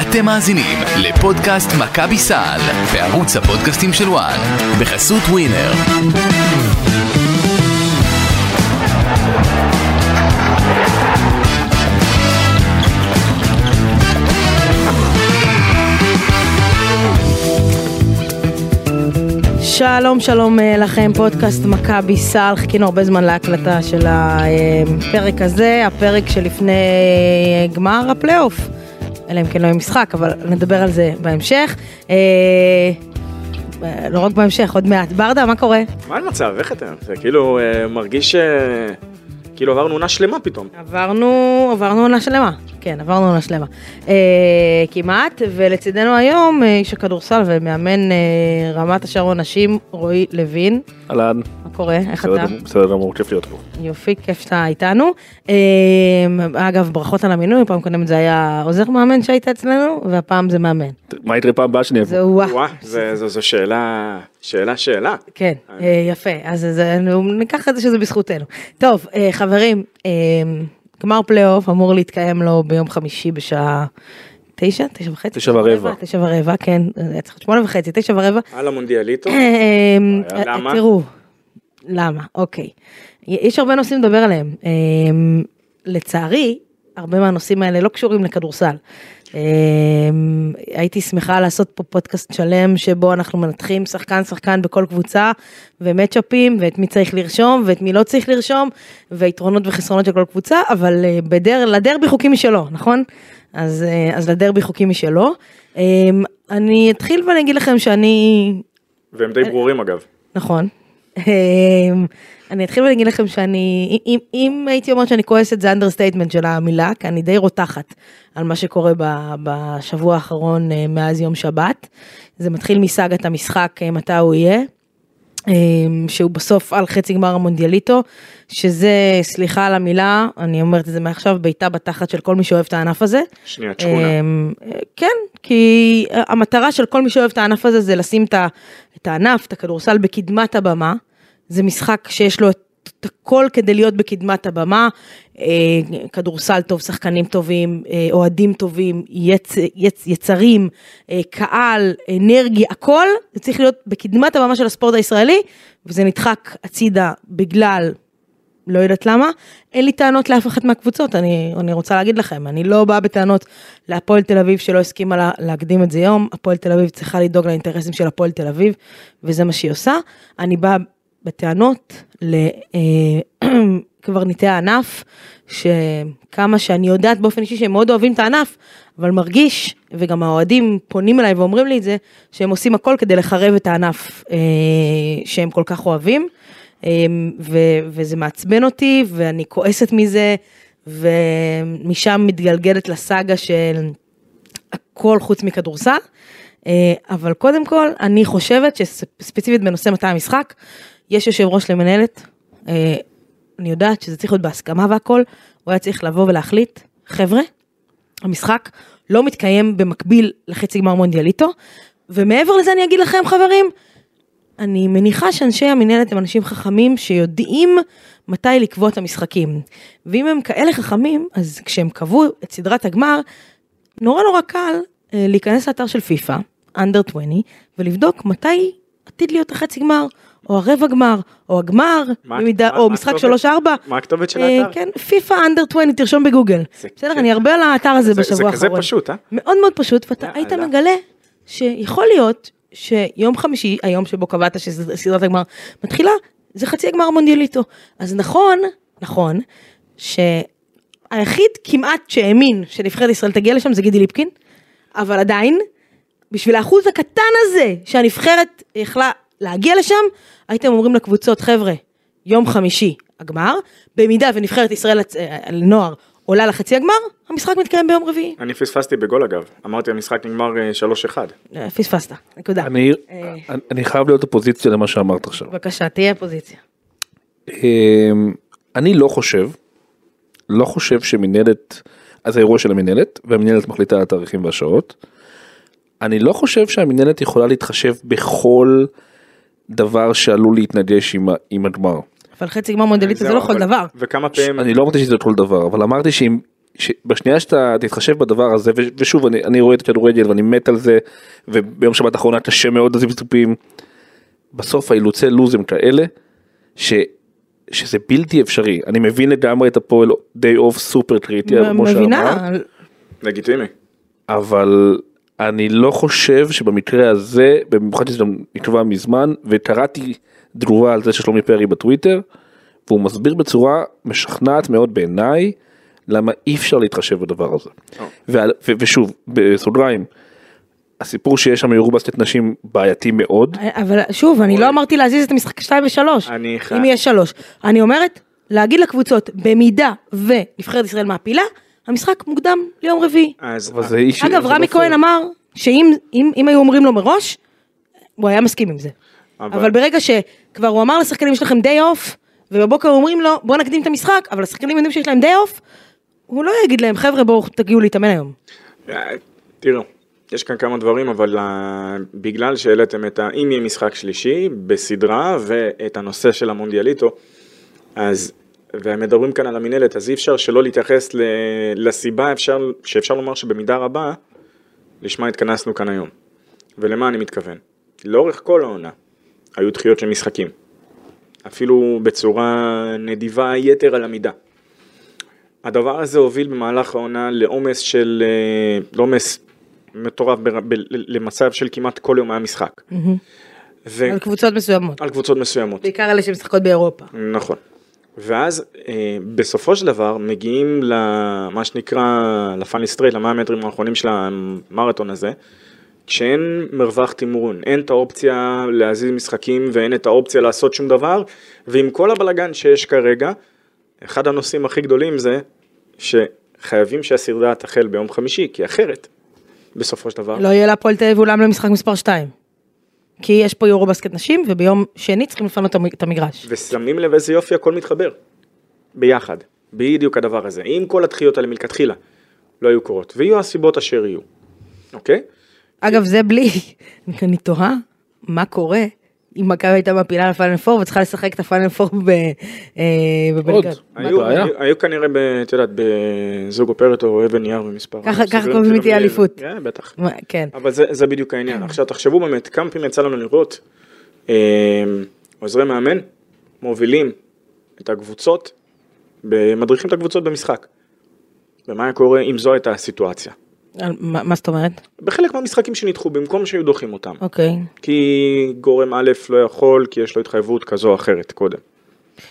אתם מאזינים לפודקאסט מכבי סל בערוץ הפודקאסטים של וואן בחסות ווינר. שלום שלום אה, לכם, פודקאסט מכבי סל, חיכינו הרבה זמן להקלטה של הפרק הזה, הפרק שלפני אה, גמר הפלייאוף, אלא אם כן לא יהיה משחק, אבל נדבר על זה בהמשך. אה, לא רק בהמשך, עוד מעט. ברדה, מה קורה? מה המצב? איך אתם? זה כאילו אה, מרגיש אה, כאילו עברנו עונה שלמה פתאום. עברנו, עברנו עונה שלמה, כן, עברנו עונה שלמה. אה, כמעט, ולצידנו היום איש הכדורסל ומאמן אה, רמת השרון נשים, רועי לוין. אהלן, קורה? איך אתה? בסדר גמור, כיף להיות פה. יופי, כיף שאתה איתנו. אה, אגב, ברכות על המינוי, פעם קודם זה היה עוזר מאמן שהיית אצלנו, והפעם זה מאמן. מה יקרה פעם הבאה שאני אבוא? זה וואו. וואו, זה- זו זו שאלה, שאלה, שאלה. כן, אה, יפה, אז ניקח את זה שזה בזכותנו. טוב, אה, חברים, אה, גמר פלייאוף אמור להתקיים לו ביום חמישי בשעה תשע, תשע וחצי? תשע ורבע. תשע ורבע, כן, היה צריך להיות שמונה וחצי, תשע ורבע. על המונדיאליטו. אה, למה? תראו, למה? אוקיי. יש הרבה נושאים לדבר עליהם. אה, לצערי, הרבה מהנושאים האלה לא קשורים לכדורסל. אה, הייתי שמחה לעשות פה פודקאסט שלם שבו אנחנו מנתחים שחקן שחקן בכל קבוצה ומצ'אפים ואת מי צריך לרשום ואת מי לא צריך לרשום ויתרונות וחסרונות של כל קבוצה אבל אה, בדר, לדרבי חוקים משלו נכון? אז, אה, אז לדרבי חוקים משלו. אה, אני אתחיל ואני אגיד לכם שאני והם די ברורים אגב. נכון. אמ, אני אתחיל ואני אגיד לכם שאני, אם, אם הייתי אומרת שאני כועסת זה understatement של המילה, כי אני די רותחת על מה שקורה בשבוע האחרון אה, מאז יום שבת. זה מתחיל מסאגת המשחק, אה, מתי הוא יהיה. אמ, שהוא בסוף על חצי גמר המונדיאליטו, שזה, סליחה על המילה, אני אומרת את זה מעכשיו, בעיטה בתחת של כל מי שאוהב את הענף הזה. שנייה, שכונה. אמ, כן, כי המטרה של כל מי שאוהב את הענף הזה זה לשים את הענף, את הכדורסל בקדמת הבמה. זה משחק שיש לו את את הכל כדי להיות בקדמת הבמה, אה, כדורסל טוב, שחקנים טובים, אה, אוהדים טובים, יצ, יצ, יצרים, אה, קהל, אנרגיה, הכל זה צריך להיות בקדמת הבמה של הספורט הישראלי, וזה נדחק הצידה בגלל לא יודעת למה, אין לי טענות לאף אחת מהקבוצות, אני, אני רוצה להגיד לכם, אני לא באה בטענות להפועל תל אביב שלא הסכימה לה, להקדים את זה יום, הפועל תל אביב צריכה לדאוג לאינטרסים של הפועל תל אביב, וזה מה שהיא עושה. אני באה בטענות לקברניטי הענף, שכמה שאני יודעת באופן אישי שהם מאוד אוהבים את הענף, אבל מרגיש, וגם האוהדים פונים אליי ואומרים לי את זה, שהם עושים הכל כדי לחרב את הענף אה, שהם כל כך אוהבים. אמ, וזה מעצבן אותי ואני כועסת מזה ומשם מתגלגלת לסאגה של הכל חוץ מכדורסל. אה, אבל קודם כל אני חושבת שספציפית בנושא מתי המשחק יש יושב ראש למנהלת. אה, אני יודעת שזה צריך להיות בהסכמה והכל הוא היה צריך לבוא ולהחליט חבר'ה המשחק לא מתקיים במקביל לחצי גמר מונדיאליטו ומעבר לזה אני אגיד לכם חברים אני מניחה שאנשי המנהלת הם אנשים חכמים שיודעים מתי לקבוע את המשחקים. ואם הם כאלה חכמים, אז כשהם קבעו את סדרת הגמר, נורא נורא קל אה, להיכנס לאתר של פיפא, אנדר 20, ולבדוק מתי עתיד להיות החצי גמר, או הרבע גמר, או הגמר, מה- במידה, מה- או מה משחק הכתובת? 3-4. מה הכתובת של אה, האתר? כן, פיפא אנדר 20, תרשום בגוגל. זה- בסדר, כן. אני הרבה על האתר הזה זה- בשבוע זה האחרון. כזה פשוט, אה? מאוד מאוד פשוט, ואתה. היית מגלה שיכול להיות שיום חמישי, היום שבו קבעת שסדרת הגמר מתחילה, זה חצי הגמר המונדיאליטו. אז נכון, נכון, שהיחיד כמעט שהאמין שנבחרת ישראל תגיע לשם זה גידי ליפקין, אבל עדיין, בשביל האחוז הקטן הזה שהנבחרת יכלה להגיע לשם, הייתם אומרים לקבוצות, חבר'ה, יום חמישי הגמר, במידה ונבחרת ישראל אה, לנוער עולה לחצי הגמר, המשחק מתקיים ביום רביעי. אני פספסתי בגול אגב. אמרתי המשחק נגמר אה, 3-1. אה, פספסת, נקודה. אני- אה. חייב להיות אופוזיציה למה שאמרת עכשיו. בבקשה, תהיה פוזיציה. אמ, אני לא חושב, לא חושב שמנהלת, אז האירוע של המנהלת, והמנהלת מחליטה על התאריכים והשעות. אני לא חושב שהמנהלת יכולה להתחשב בכל דבר שעלול להתנגש עם עם הגמר. אבל חצי גמר מונדיאליטו זה זהו, לא כל דבר. וכמה פעמים... אני לא אמרתי שזה כל דבר, אבל אמרתי שאם שבשנייה שאתה תתחשב בדבר הזה, ו- ושוב, אני, אני רואה את הכדורגל ואני מת על זה, וביום שבת האחרונה קשה מאוד הזיפזופים, בסוף האילוצי לוז הם כאלה, ש, שזה בלתי אפשרי. אני מבין לגמרי את הפועל די אוף סופר קריטי, כמו שאמרת. מבינה, לגיטימי. אבל אני לא חושב שבמקרה הזה, במיוחד שזה גם נקבע מזמן, וקראתי תגובה על זה של שלומי פרי בטוויטר, והוא מסביר בצורה משכנעת מאוד בעיניי, למה אי אפשר להתחשב בדבר הזה. או. ועל- ו- ושוב, בסוגריים, הסיפור שיש שם יורובסקט נשים בעייתי מאוד, אבל שוב, אני לא אמרתי להזיז את המשחק 2 ו-3, אני חי- אם יש 3. אני אומרת, להגיד לקבוצות, במידה ונבחרת ישראל מעפילה, המשחק מוקדם ליום רביעי. אז אבל זה איש... אגב, רמי לא כהן. אמר שאם אם, אם היו אומרים לו מראש, הוא היה מסכים עם זה. אבל- אבל ברגע שכבר הוא אמר לשחקנים יש לכם day off, ובבוקר אומרים לו בוא נקדים את המשחק, אבל השחקנים יודעים שיש להם day off, הוא לא יגיד להם חבר'ה בואו תגיעו להתאמן היום. אה, תראו, יש כאן כמה דברים, אבל אה, בגלל שהעליתם את ה... אם יהיה משחק שלישי בסדרה ואת הנושא של המונדיאליטו, אז, והם מדברים כאן על המינהלת, אז אי אפשר שלא להתייחס. לסיבה אפשר, שאפשר לומר שבמידה רבה, לשמה התכנסנו כאן היום. ולמה אני מתכוון? לאורך כל העונה היו דחיות של משחקים. אפילו בצורה נדיבה יתר על המידה. הדבר הזה הוביל במהלך העונה לעומס של, אה, לעומס מטורף בר- ב- למצב של כמעט כל יום היה משחק. ו- על קבוצות מסוימות. על קבוצות מסוימות. בעיקר אלה שמשחקות באירופה. נכון. ואז אה, בסופו של דבר מגיעים למה שנקרא ל final straight, למאה המטרים האחרונים של המרתון הזה, כשאין מרווח תמרון, אין את האופציה להזיז משחקים ואין את האופציה לעשות שום דבר, ועם כל הבלגן שיש כרגע, אחד הנושאים הכי גדולים זה שחייבים שהסדרה תחל ביום חמישי, כי אחרת, בסופו של דבר, לא יהיה להפועל תל אביב אולם למשחק מספר 2. כי יש פה יורו בסקט נשים, וביום שני צריכים לפנות את המגרש. ושמים לב איזה יופי הכל מתחבר, ביחד, בדיוק הדבר הזה. אם כל הדחיות האלה מלכתחילה לא היו קורות, ויהיו הסיבות אשר יהיו, אוקיי? אגב, זה בלי, אני תוהה מה קורה אם מכבי הייתה מפילה לפיינל פור וצריכה לשחק את הפיינל ב- אה, בבלגרד. מה היו, כנראה, את יודעת, בזוג אופרט או אבן נייר במספר. ככה- סוגרים קובעים איתי אליפות. כן, בטח. כן. אבל זה, זה בדיוק העניין. עכשיו תחשבו באמת, כמה פעמים יצא לנו לראות אה, עוזרי מאמן מובילים את הקבוצות, מדריכים את הקבוצות במשחק. ומה היה קורה אם זו הייתה הסיטואציה? על- מה מה זאת אומרת? בחלק מהמשחקים שנדחו, במקום שהיו דוחים אותם. אוקיי. כי גורם א' לא יכול, כי יש לו התחייבות כזו או אחרת קודם.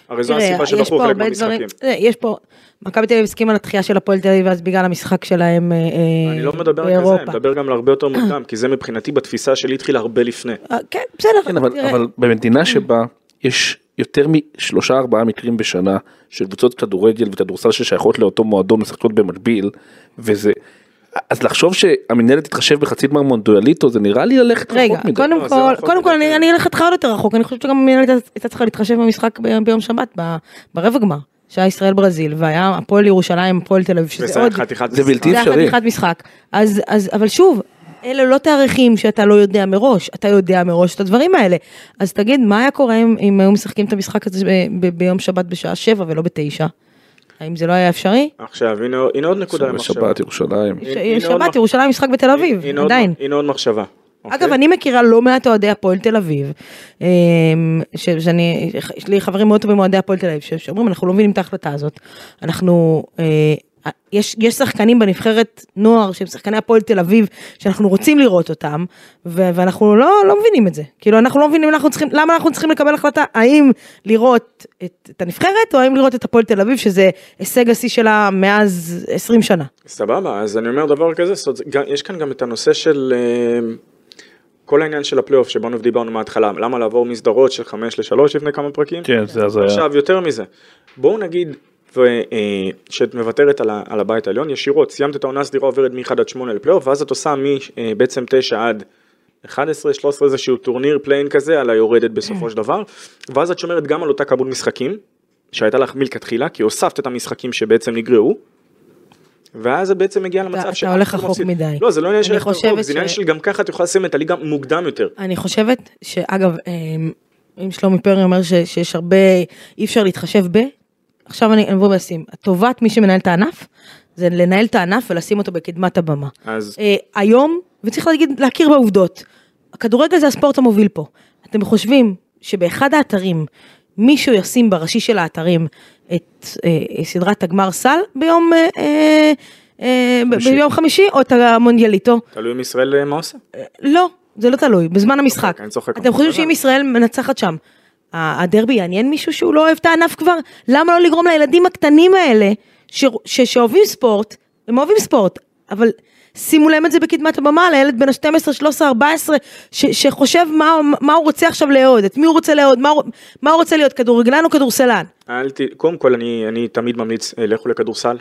הרי זו הסיבה יש שדחו חלק מהמשחקים. אה, יש פה, מכבי תל אביב הסכימה לדחייה של הפועל תל אביב אז בגלל המשחק שלהם אה, אה, אני לא מדבר רק על זה, באירופה. אני מדבר גם על הרבה יותר מוקדם, כי זה מבחינתי בתפיסה שלי התחיל הרבה לפני. אה, כן, בסדר. כן, אבל במדינה שבה יש יותר משלושה ארבעה מקרים בשנה של קבוצות כדורגל וכדורסל ששייכות לאותו מועדון משחקות במקביל וזה אז לחשוב שהמנהלת תתחשב בחצי גמר מונדיאליטו זה נראה לי ללכת רגע, רחוק מדי. קודם לא, זה כל, קודם כל אני כן. אני אלך איתך עוד יותר רחוק, אני חושבת שגם המנהלת הייתה צריכה להתחשב במשחק ב- ביום שבת, ב- ברבע גמר, שהיה ישראל ברזיל, והיה הפועל ירושלים, הפועל תל אביב, שזה עוד, זה. בלתי זה היה אפשרי. חתיכת משחק. אז, אז, אבל שוב, אלה לא תאריכים שאתה לא יודע מראש, אתה יודע מראש את הדברים האלה. אז תגיד, מה היה קורה אם, אם היו משחקים את המשחק הזה ב, ב, ביום שבת בשעה שבע ולא בתשע? האם זה לא היה אפשרי? עכשיו, הנה הנה עוד נקודה למחשבה. בשבת ירושלים. הנה שבת, ירושלים משחק בתל אביב, הנה עדיין. הנה עוד מחשבה. אגב, אוקיי? אני מכירה לא מעט אוהדי הפועל תל אביב, אמ, ש- שאני, יש לי חברים מאוד טובים אוהדי הפועל תל אביב, ש- שאומרים, אנחנו לא מבינים את ההחלטה הזאת. אנחנו, אה, יש, יש שחקנים בנבחרת נוער שהם שחקני הפועל תל אביב, שאנחנו רוצים לראות אותם, ו- ואנחנו לא, לא מבינים את זה. כאילו, אנחנו לא מבינים אנחנו צריכים, למה אנחנו צריכים לקבל החלטה, האם לראות את, את הנבחרת, או האם לראות את הפועל תל אביב, שזה הישג השיא שלה מאז 20 שנה. סבבה, אז אני אומר דבר כזה, גם- יש כאן גם את הנושא של אה, כל העניין של הפלייאוף שבאנו ודיברנו מההתחלה, למה לעבור מסדרות של 5 ל-3 לפני כמה פרקים? כן זה הזיה. עכשיו, יותר מזה, בואו נגיד ו- אה, שאת מוותרת על, ה- על הבית העליון ישירות, סיימת את העונה הסדירה עוברת מ-1 עד 8 לפלייאוף, ואז את עושה מבעצם 9 עד 11, 13 איזשהו טורניר play-in כזה על היורדת בסופו של דבר, ואז את שומרת גם על אותה כמות משחקים שהייתה לך מלכתחילה, כי הוספת את המשחקים שבעצם נגרעו. ואז את בעצם מגיעה למצב אתה שאף הולך רחוק. מדי. לא, זה לא עניין של ללכת חושבת רחוק, זה עניין של גם ככה את יכולה לסיים את הליגה מוקדם יותר. אני חושבת שאגב, אמ, אם שלומי פרי אומר שיש הרבה, אי אפשר להתחשב ב, עכשיו אני אבוא ואשים, טובת מי שמנהל את הענף, זה לנהל את הענף ולשים אותו בקדמת הבמה. אז אה, היום, וצריך להגיד, להכיר בעובדות, הכדורגל זה הספורט המוביל פה. אתם חושבים שבאחד האתרים מישהו ישים בראשי של האתרים את אה, סדרת הגמר סל ביום, אה, אה, אה, חמישי. ביום חמישי או את המונדיאליטו? תלוי אם ישראל אה, מה עושה. לא, זה לא תלוי, בזמן המשחק. אני צוחק. אתם חושבים שאם ישראל מנצחת שם, הדרבי יעניין מישהו שהוא לא אוהב את הענף כבר? למה לא לגרום לילדים הקטנים האלה, ש- ש- שאוהבים ספורט, הם אוהבים ספורט, אבל שימו להם את זה בקדמת הבמה, לילד בן ה-12, 13, 14, ש- שחושב מה, מה הוא רוצה עכשיו לאהוד, את מי הוא רוצה לאהוד, מה, הוא- מה הוא רוצה להיות, כדורגלן או כדורסלן? ת... קודם כל אני, אני תמיד ממליץ, אה, לכו לכדורסל.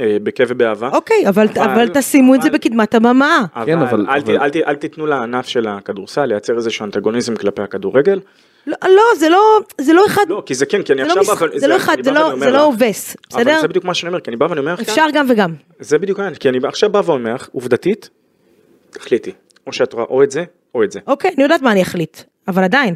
אה, בכיף ובאהבה. אוקיי, אבל, אבל, אבל תשימו את זה אבל- בקדמת הבמה. אבל, כן, אבל- אל, ת- אבל- אל, ת- אל תיתנו לענף של הכדורסל לייצר איזשהו אנטגוניזם כלפי הכדורגל. לא, לא, זה לא, זה לא אחד, לא, כי זה כן, כי אני לא, עכשיו... בא- זה לא אחד, זה לא, זה לא לך, הובס, אבל בסדר? זה בדיוק מה שאני אומר, כי אני בא ואני אומר לך, אפשר גם וגם. זה בדיוק העניין, כי אני עכשיו בא ואומר לך, עובדתית, תחליטי, או שאת רואה או את זה, או את זה. אוקיי, אני יודעת מה אני אחליט, אבל עדיין,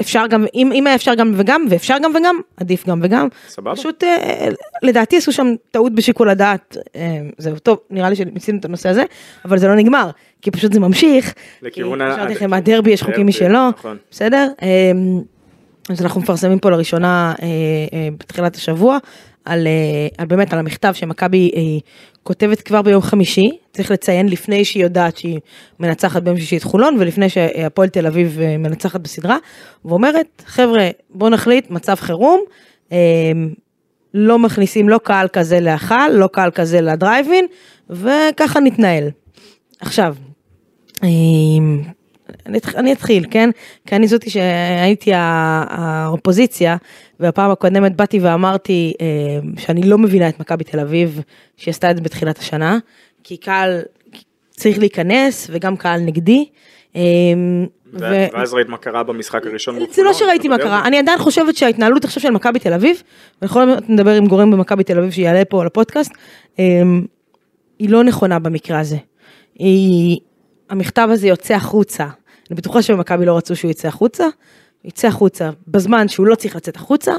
אפשר גם, אם, אם היה אפשר גם וגם, ואפשר גם וגם, עדיף גם וגם. סבבה. פשוט, אה, לדעתי עשו שם טעות בשיקול הדעת, אה, זהו, טוב, נראה לי שמיצינו את הנושא הזה, אבל זה לא נגמר, כי פשוט זה ממשיך. לכיוון כי ה- השארתי לכם, הדרבי יש חוקים משלו, נכון. בסדר? אה, אז אנחנו מפרסמים פה לראשונה אה, אה, בתחילת השבוע, על, אה, על באמת על המכתב שמכבי אה, כותבת כבר ביום חמישי, צריך לציין לפני שהיא יודעת שהיא מנצחת ביום שישי את חולון ולפני שהפועל תל אביב אה, מנצחת בסדרה, ואומרת חבר'ה בואו נחליט מצב חירום, אה, לא מכניסים לא קהל כזה להיכל, לא קהל כזה לדרייבין, וככה נתנהל. עכשיו, אמ, אני, אתח- אני אתחיל, כן? כי אני זאתי שהייתי האופוזיציה, והפעם הקודמת באתי ואמרתי אמ, שאני לא מבינה את מכבי תל אביב, שהיא עשתה את זה בתחילת השנה, כי קהל צריך להיכנס, וגם קהל נגדי. אמ, ו- ואז ראית מה קרה במשחק הראשון. זה לא שראיתי מה. קרה, אני עדיין חושבת שההתנהלות עכשיו של מכבי תל אביב, ויכול להיות נדבר עם גורם במכבי תל אביב שיעלה פה לפודקאסט, אמ, היא לא נכונה במקרה הזה. היא, המכתב הזה יוצא החוצה, אני בטוחה שבמכבי לא רצו שהוא יצא החוצה, יצא החוצה בזמן שהוא לא צריך לצאת החוצה,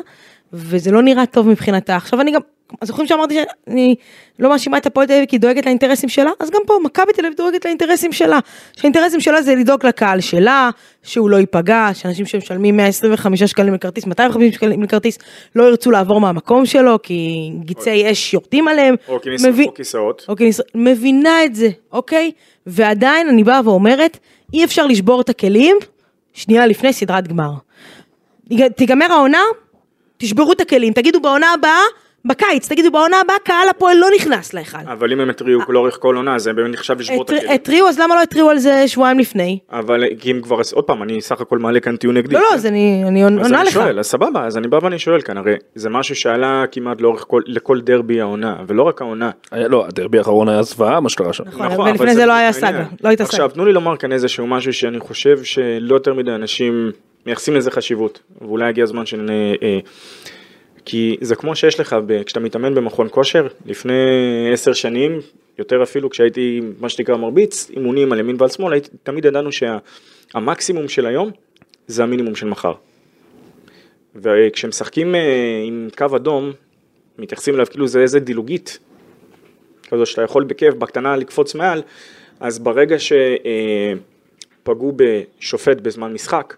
וזה לא נראה טוב מבחינתה. עכשיו אני גם, זוכרים שאמרתי שאני לא מאשימה את הפועל תל אביב כי היא דואגת לאינטרסים שלה? אז גם פה מכבי תל אביב דואגת לאינטרסים שלה. שהאינטרסים שלה זה לדאוג לקהל שלה, שהוא לא ייפגע, שאנשים שמשלמים 125 שקלים לכרטיס, 250 שקלים לכרטיס, לא ירצו לעבור מהמקום שלו כי גיצי אש יורדים עליהם. או כיסאות. אוקיי, נס- מבינה את זה, אוקיי? ועדיין אני באה ואומרת, אי אפשר לשבור את הכלים שנייה לפני סדרת גמר. יג- תיגמר העונה, תשברו את הכלים, תגידו בעונה הבאה, בקיץ, תגידו בעונה הבאה קהל הפועל לא נכנס להיכל. אבל אם הם התריעו לאורך כל עונה, זה באמת נחשב לשבור את הכלים. התריעו, אז למה לא התריעו על זה שבועיים לפני? אבל כי אם כבר, עוד פעם, אני סך הכל מעלה כאן טיעון נגדי. לא, לא, כן? אז אני אני אז עונה אני לך. שואל, אז סבבה, אז אני בא ואני שואל כאן, הרי זה משהו שעלה כמעט לאורך כל, לכל דרבי העונה, ולא רק העונה. לא, הדרבי האחרון היה זוועה מה שקרה שם. נכון, אבל ולפני זה לא היה. סאגה, לא הייתה עכשיו, סאגה. תנו לי לומר כאן איזשהו משהו שאני חושב שלא יותר מדי אנשים מייחסים לזה חשיבות, ואולי הגיע הזמן שנ... אה, כי זה כמו שיש לך, ב- כשאתה מתאמן במכון כושר, לפני עשר שנים, יותר אפילו כשהייתי מה שנקרא מרביץ, אימונים על ימין ועל שמאל, הייתי, תמיד ידענו שהמקסימום של היום זה המינימום של מחר. וכשמשחקים אה, עם קו אדום, מתייחסים אליו כאילו זה איזה דילוגית, כזו שאתה יכול בכיף, בקטנה לקפוץ מעל, אז ברגע שפגעו בשופט בזמן משחק,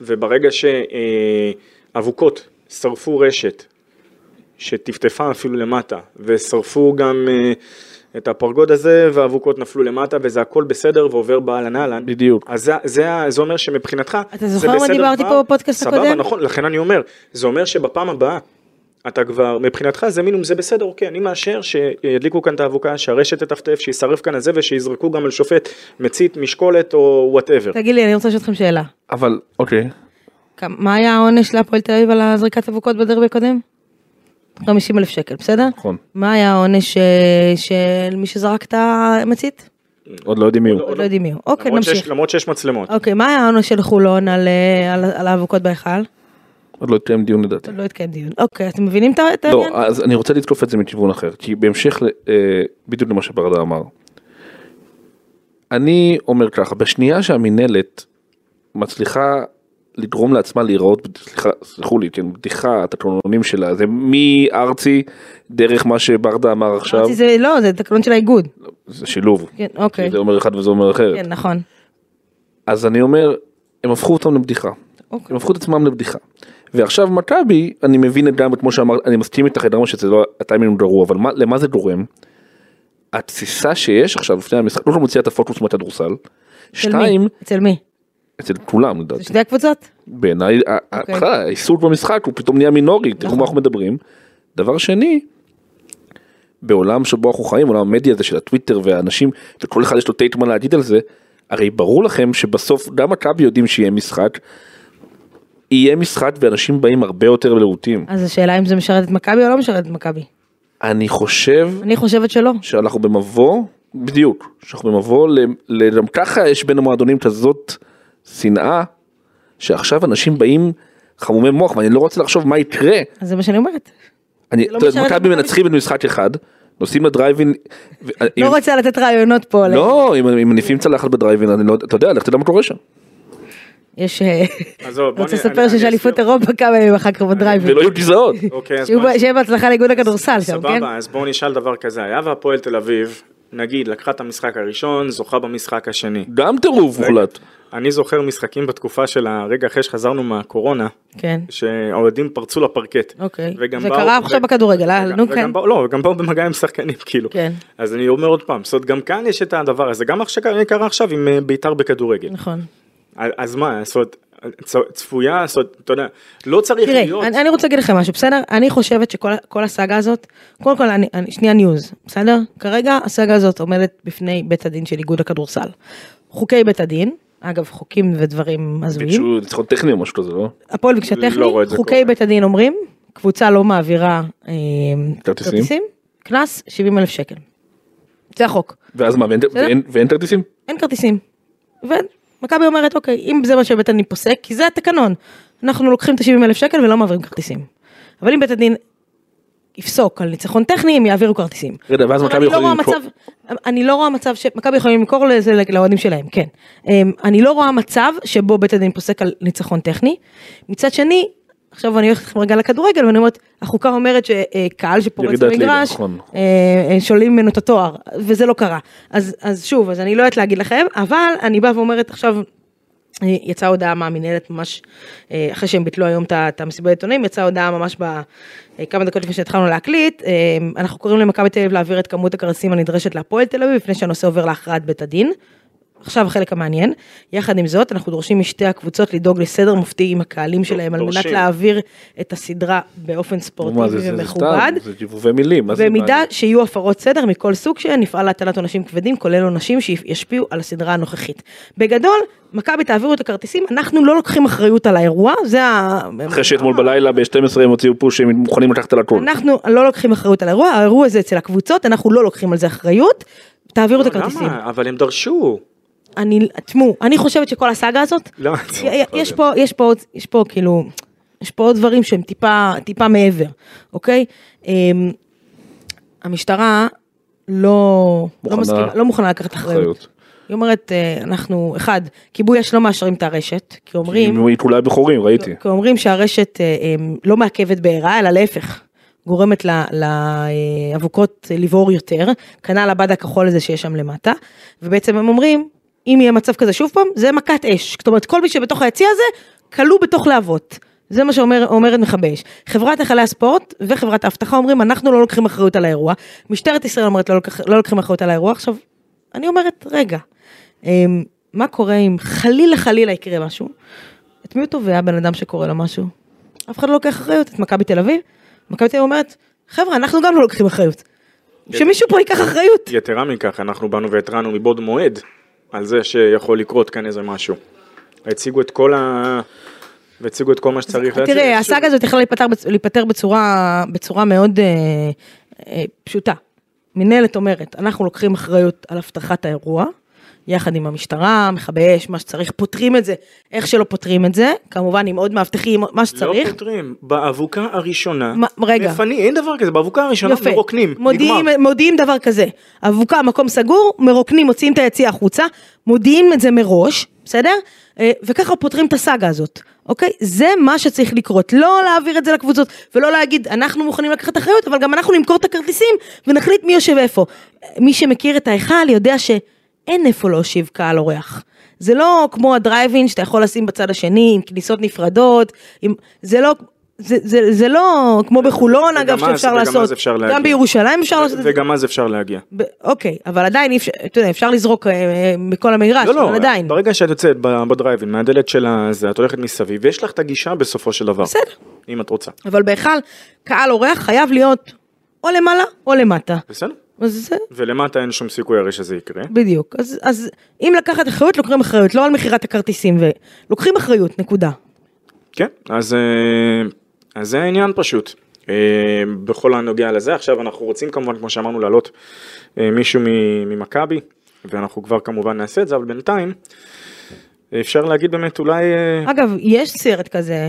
וברגע שאבוקות שרפו רשת, שטפטפה אפילו למטה, ושרפו גם אה, את הפרגוד הזה, והאבוקות נפלו למטה, וזה הכל בסדר ועובר באהלן אהלן. בדיוק. אז זה, זה, זה אומר שמבחינתך, אתה זה זוכר מה בסדר דיברתי פה בפודקאסט סבבה, הקודם? נכון, לכן אני אומר, זה אומר שבפעם הבאה, אתה כבר, מבחינתך זה מינימום, זה בסדר, אוקיי, אני מאשר שידליקו כאן את האבוקה, שהרשת תטפטף, שישרף כאן הזה, ושיזרקו גם על שופט מצית, משקולת או whatever. תגיד לי, אני רוצה לשאול אתכם שאלה. אבל אוקיי. מה היה העונש להפועל תל אביב על הזריקת אבוקות בדרבי הקודם? 50 אלף שקל, בסדר? נכון. מה היה העונש אה, של מי שזרק את המצית? עוד לא יודעים מי הוא. עוד לא יודעים מי הוא. אוקיי, נמשיך. למרות שיש מצלמות. אוקיי, מה היה העונש של חולון על, אה, על, האבוקות בהיכל? עוד לא התקיים דיון לדעתי. עוד לא התקיים דיון. אוקיי, אתם מבינים את לא, העניין? אז אני רוצה לתקוף את זה מכיוון אחר, כי בהמשך ל- אה, בדיוק למה שברדה אמר. אני אומר ככה, בשנייה שהמינהלת מצליחה לגרום לעצמה להיראות, סליחה, סלחו לי, כן, בדיחה, התקנונים שלה, זה מארצי דרך מה שברדה אמר עכשיו, אמרתי, זה לא, זה תקנון של האיגוד. זה שילוב, כן, אוקיי. זה אומר אחד וזה אומר אחרת. כן, נכון. אז אני אומר, הם הפכו אותם לבדיחה. אוקיי. הם הפכו את עצמם לבדיחה. ועכשיו מכבי, אני מבין לגמרי, כמו שאמרת, אני מסכים איתך לגמרי שזה לא, הטיימינג גרוע, אבל מה, למה זה גורם? התסיסה שיש עכשיו לפני המשחק, לא מוציאה את הפוקוס מהכדורסל. שתיים? אצל מי? אצל כולם לדעתי. שתי הקבוצות? בעיניי, ה- ה- אוקיי. בכלל, העיסוק במשחק הוא פתאום נהיה מינורי, תראו נכון. מה אנחנו מדברים. דבר שני, בעולם שבו אנחנו חיים, עולם המדיה הזה של הטוויטר והאנשים, וכל אחד יש לו טייט מה להגיד על זה, הרי ברור לכם שבסוף גם מכבי יודעים שיהיה משחק, יהיה משחק ואנשים באים הרבה יותר להוטים. אז השאלה אם זה משרת את מכבי או לא משרת את מכבי. אני חושב אני חושבת שלא. שאנחנו במבוא, בדיוק, שאנחנו במבוא, ל- גם ככה יש בין המועדונים כזאת שנאה, שעכשיו אנשים באים חמומי מוח, ואני לא רוצה לחשוב מה יקרה. אז זה מה שאני אומרת. אני, לא אתה יודע, את מכבי. מנצחים במשחק אחד, נוסעים לדרייבין, לא רוצה לתת רעיונות פה. לא, אם מניפים צלחת בדרייבין, אני לא, אתה יודע, לך תדע מה קורה שם. יש... אה, רוצה לספר שיש אליפות. אירופה כמה ימים אחר כך בדרייבין. ולא יהיו גזעות. אוקיי, שיהיה בהצלחה לאיגוד הכדורסל שם, כן? סבבה, אז בואו נשאל דבר כזה, היה והפועל תל אביב, נגיד, לקחה את המשחק הראשון, זוכה במשחק השני. גם טירוף מוחלט. אני זוכר משחקים בתקופה של הרגע אחרי שחזרנו מהקורונה, כן. שהאוהדים פרצו לפרקט. אוקיי. וגם זה באו- קרה עכשיו ו- בכדורגל, אה? נו כן. באו- לא, וגם באו במגע עם שחקנים, כאילו. כן. אז אני אומר עוד פעם, זאת אומרת, גם כאן יש את הדבר הזה, גם עכשיו קרה עכשיו עם אה, בית"ר בכדורגל. נכון. אז מה, זאת אומרת, צפויה, זאת אומרת, אתה יודע, לא צריך תראה, להיות. אני, אני רוצה להגיד לכם משהו, בסדר? אני חושבת שכל כל הסאגה הזאת, קודם כל, אני, אני, שנייה news, בסדר? כרגע הסאגה הזאת עומדת בפני בית הדין של איגוד הכדורסל. חוקי בית הדין, אגב, חוקים ודברים הזויים. ביקשו ניצחון טכני או משהו כזה, לא? הפועל ביקשה לא טכני, זה חוקי קורה. בית הדין אומרים, קבוצה לא מעבירה אה, כרטיסים? קנס 70 אלף שקל. זה החוק. ואז מה, ואין כרטיסים? אין כרטיסים. ומכבי אומרת, אוקיי, אם זה מה שבית הדין פוסק, כי זה התקנון, אנחנו לוקחים את ה-70 אלף שקל ולא מעבירים כרטיסים. אבל אם בית הדין יפסוק על ניצחון טכני, הם יעבירו כרטיסים. רגע, ואז מכבי לא יכולים למכור- אני לא רואה מצב שמכבי יכולים למכור לזה לאוהדים שלהם, כן. אמ, אני לא רואה מצב שבו בית הדין פוסק על ניצחון טכני. מצד שני, עכשיו אני הולכת איתכם רגע לכדורגל ואני אומרת, החוקה אומרת שקהל שפורץ במגרש, נכון. אה, אה, שוללים ממנו את התואר, וזה לא קרה. אז, אז שוב, אז אני לא יודעת להגיד לכם, אבל אני באה ואומרת עכשיו, אה, יצאה הודעה מהמינהלת ממש, אחרי שהם ביטלו היום את המסיבת עיתונאים, יצאה הודעה ממש בכמה דקות לפני שהתחלנו להקליט, אנחנו קוראים למכבי תל אביב להעביר את כמות הכרטיסים הנדרשת להפועל תל אביב, לפני שהנושא עובר להכרעת בית הדין. עכשיו החלק המעניין, יחד עם זאת אנחנו דורשים משתי הקבוצות לדאוג לסדר מופתי עם הקהלים שלהם על מנת. להעביר את הסדרה באופן מה, זה- ספורטיבי זה- זה ומכובד. זה גיבובי מילים. מה זה במידה? שיהיו הפרות סדר מכל סוג שהן, נפעל להטלת עונשים כבדים, כולל עונשים שישפיעו על הסדרה הנוכחית. בגדול, מכבי תעבירו את הכרטיסים, אנחנו לא לוקחים אחריות על האירוע, זה ה... אחרי שאתמול בלילה ב-12 הם הוציאו פוש שהם מוכנים לקחת על הכל. אנחנו לא לוקחים אחריות על האירוע, האירוע הזה אצל הקבוצות, אנחנו לא לוקחים על זה אחריות, תעבירו את הכרטיסים. למה? אבל הם דרשו. אני, תשמעו, אני חושבת שכל הסאגה הזאת, לא, יש פה, יש פה, עוד- יש פה כאילו, יש פה עוד דברים שהם טיפה, טיפה מעבר, אוקיי? אמ, המשטרה לא, מוכנה- לא, מסכימה, לא מוכנה לקחת אחריות. היא אומרת, אה, אנחנו, אחד, כיבוי אש לא מאשרים את הרשת, כי אומרים, היא כולה בחורים, ראיתי. כי אומרים שהרשת אה, אה, לא מעכבת בעירה, אלא להפך, גורמת לאבוקות לבעור יותר, כנ"ל הבד הכחול הזה שיש שם למטה, ובעצם הם אומרים, אם יהיה מצב כזה שוב פעם, זה מכת אש. זאת אומרת, כל מי שבתוך היציע הזה, כלוא בתוך להבות. זה מה שאומרת מכבי אש. חברת היכלי הספורט וחברת האבטחה אומרים, אנחנו לא לוקחים אחריות על האירוע. משטרת ישראל אומרת, לא, לוקח, לא לוקחים אחריות על האירוע. עכשיו, אני אומרת, רגע, אמ, מה קורה אם חלילה חלילה יקרה משהו? את מי הוא תובע בן אדם שקורה לו משהו? אף אחד לא לוקח אחריות, את מכבי תל אביב? מכבי תל אביב אומרת, חבר'ה, אנחנו גם לא לוקחים אחריות. שמישהו פה ייקח אחריות. יתרה מכך, אנחנו באנו והתרענו מבעוד מועד על זה שיכול לקרות כאן איזה משהו. הציגו את כל ה... והציגו את כל מה שצריך. תראה, הסאגה הזאת יכלה להיפתר בצורה, בצורה מאוד אה, אה, פשוטה. מנהלת אומרת, אנחנו לוקחים אחריות על אבטחת האירוע, יחד עם המשטרה, מכבי אש, מה שצריך, פותרים את זה, איך שלא פותרים את זה, כמובן עם עוד מאבטחים, מה שצריך. לא פותרים, באבוקה הראשונה, מה- רגע. מפנים, אין דבר כזה, באבוקה הראשונה יפה. מרוקנים, מודיעים, נגמר. מודיעים דבר כזה, אבוקה, מקום סגור, מרוקנים, מוציאים את היציע החוצה, מודיעים את זה מראש, בסדר? אה, וככה פותרים את הסאגה הזאת, אוקיי? זה מה שצריך לקרות, לא להעביר את זה לקבוצות, ולא להגיד, אנחנו מוכנים לקחת אחריות, אבל גם אנחנו נמכור את הכרטיסים ונחליט מי יושב איפה. מי שמכיר את ההיכל יודע שאין איפה להושיב קהל אורח. זה לא כמו הדרייבין שאתה יכול לשים בצד השני עם כניסות נפרדות, עם... זה לא... זה, זה, זה לא כמו בחולון וגם אגב שאפשר וגם לעשות, אז אפשר להגיע. גם בירושלים אפשר לעשות את זה, וגם אז אפשר להגיע. ב- אוקיי, אבל עדיין אפשר, אתה יודע, אפשר לזרוק אה, אה, מכל המגרש, לא, לא, אבל עדיין, ברגע שאת יוצאת בדרייבין מהדלת של הזה, את הולכת מסביב, ויש לך את הגישה בסופו של דבר. בסדר, אם את רוצה. אבל בהיכל קהל אורח חייב להיות או למעלה או למטה, בסדר? אז זה ולמטה אין שום סיכוי הרי שזה יקרה. בדיוק, אז, אז אם לקחת אחריות לוקחים אחריות, לא על מכירת הכרטיסים, ולוקחים אחריות, נקודה. כן, אז, אה, אז זה העניין פשוט. אה, בכל הנוגע לזה, עכשיו אנחנו רוצים כמובן, כמו שאמרנו, להעלות אה, מישהו ממכבי, ואנחנו כבר כמובן נעשה את זה, אבל בינתיים, אפשר להגיד באמת אולי... אגב, יש סרט כזה,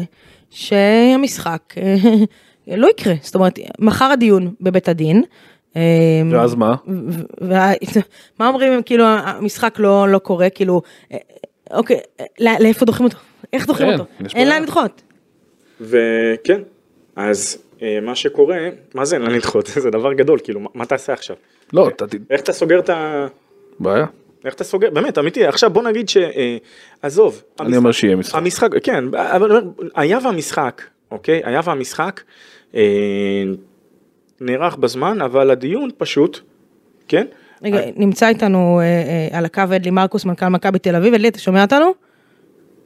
שהמשחק לא יקרה, זאת אומרת, מחר הדיון בבית הדין. אה, ואז מה? מה אומרים אם כאילו המשחק לא, לא קורה, כאילו, אה, אוקיי, אה, לא- לאיפה דוחים אותו? איך דוחים כן, אותו? אין. לאן לדחות. וכן, אז אה, מה שקורה, מה זה אין לאן לדחות? זה דבר גדול, כאילו, מה, תעשה עכשיו? לא, אתה ת... איך אתה סוגר את ה... בעיה. איך אתה סוגר? באמת, אמיתי, עכשיו בוא נגיד ש... אה, עזוב. אני אומר שיהיה משחק. המשחק, כן, אבל היה והמשחק, אוקיי? היה והמשחק אה, נערך בזמן, אבל הדיון פשוט, כן? רגע, נמצא איתנו אה, אה, על הקו אדלי מרקוס, מנכ"ל מכבי תל אביב. אדלי, אתה שומע אותנו?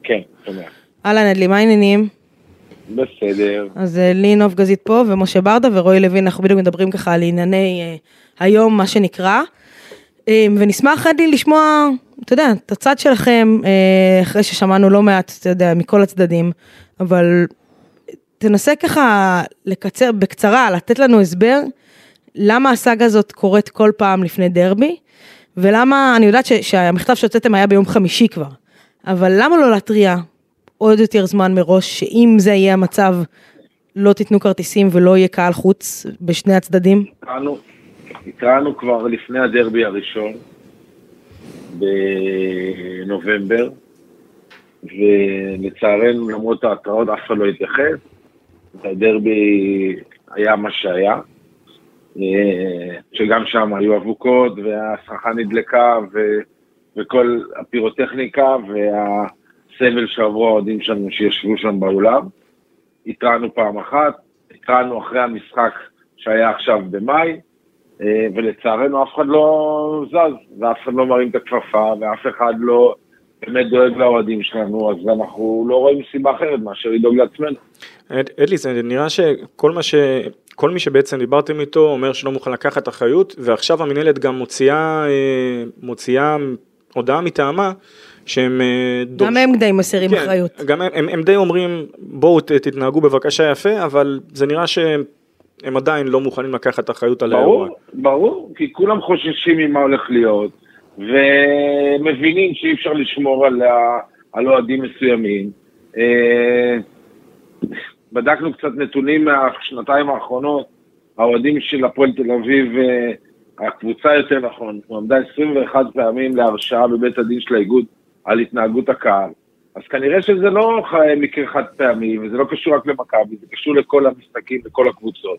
כן, שומע. אהלן אדלי, מה העניינים? בסדר. אז אה, לי נוף גזית פה ומשה ברדה ורועי לוין, אנחנו בדיוק מדברים ככה על ענייני אה, היום, מה שנקרא. אה, ונשמח אדלי לשמוע, אתה יודע, את הצד שלכם, אה, אחרי ששמענו לא מעט, אתה יודע, מכל הצדדים, אבל תנסה ככה לקצר בקצרה, לתת לנו הסבר למה הסאגה הזאת קורית כל פעם לפני דרבי, ולמה, אני יודעת ש, שהמכתב שהוצאתם היה ביום חמישי כבר, אבל למה לא להתריע עוד יותר זמן מראש, שאם זה יהיה המצב, לא תיתנו כרטיסים ולא יהיה קהל חוץ בשני הצדדים? התרענו, התרענו כבר לפני הדרבי הראשון, בנובמבר, ולצערנו, למרות ההתראות, אף אחד לא התייחס. הדרבי היה מה שהיה, אה, שגם שם היו אבוקות, והסככה נדלקה, ו- וכל הפירוטכניקה, והסבל שעברו האוהדים שלנו שישבו שם באולם. התרענו פעם אחת, התרענו אחרי המשחק שהיה עכשיו במאי, אה, ולצערנו אף אחד לא זז, ואף אחד לא מרים את הכפפה, ואף אחד לא באמת דואג לאוהדים שלנו, אז אנחנו לא רואים סיבה אחרת מאשר לדאוג לעצמנו. אד- אדלי, זה נראה שכל מה ש... כל מי שבעצם דיברתם איתו אומר שלא מוכן לקחת אחריות, ועכשיו המינהלת גם מוציאה, אה, מוציאה הודעה מטעמה שהם אה, דורש- גם הם די מסירים כן, אחריות. גם הם, הם, הם די אומרים בואו תתנהגו בבקשה יפה, אבל זה נראה שהם הם עדיין לא מוכנים לקחת אחריות על האירוע. ברור, ברור, כי כולם חוששים ממה הולך להיות, ומבינים שאי אפשר לשמור על, ה- על אוהדים מסוימים. בדקנו קצת נתונים מהשנתיים האחרונות, האוהדים של הפועל תל אביב, אה, הקבוצה יותר נכון, עמדה 21 פעמים להרשעה בבית הדין של האיגוד על התנהגות הקהל. אז כנראה שזה לא מקרה חד פעמי, וזה לא קשור רק למכבי, זה קשור לכל המשחקים, לכל הקבוצות.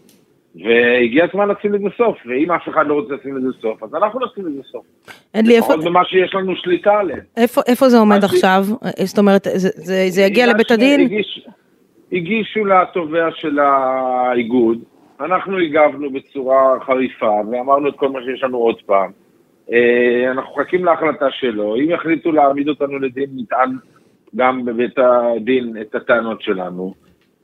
והגיע הזמן לשים לזה סוף, ואם אף אחד לא רוצה לשים לזה סוף, אז אנחנו נשים לזה סוף. אדלי, איפה, לפחות במה שיש לנו שליטה עליהם. איפה, איפה זה עומד עכשיו? זאת אומרת, זה, זה, זה יגיע לבית הדין? הגיש, הגישו לתובע של האיגוד, אנחנו הגבנו בצורה חריפה ואמרנו את כל מה שיש לנו עוד פעם. אה, אנחנו מחכים להחלטה שלו, אם יחליטו להעמיד אותנו לדין, נטען גם בבית הדין את הטענות שלנו,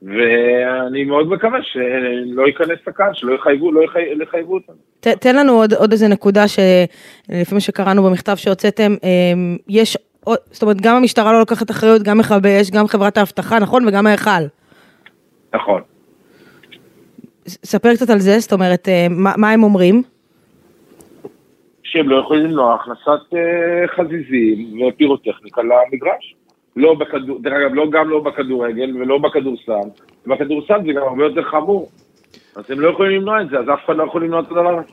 ואני מאוד מקווה שלא ייכנס לקהל, שלא יחייבו, לא יחי, יחייבו אותנו. ת, תן לנו עוד, עוד איזה נקודה שלפי מה שקראנו במכתב שהוצאתם, אמ, יש, זאת אומרת, גם המשטרה לא לוקחת אחריות, גם מכבי אש, גם חברת האבטחה, נכון? וגם ההיכל. נכון. ספר קצת על זה, זאת אומרת, אה, מה, מה הם אומרים? שהם לא יכולים למנוע הכנסת אה, חזיזים ופירוטכניקה למגרש. לא בכדור, דרך אגב, לא, גם לא בכדורגל ולא בכדורסל. בכדורסל זה גם הרבה יותר חמור. אז הם לא יכולים למנוע את זה, אז אף אחד לא יכול למנוע את הדבר הזה.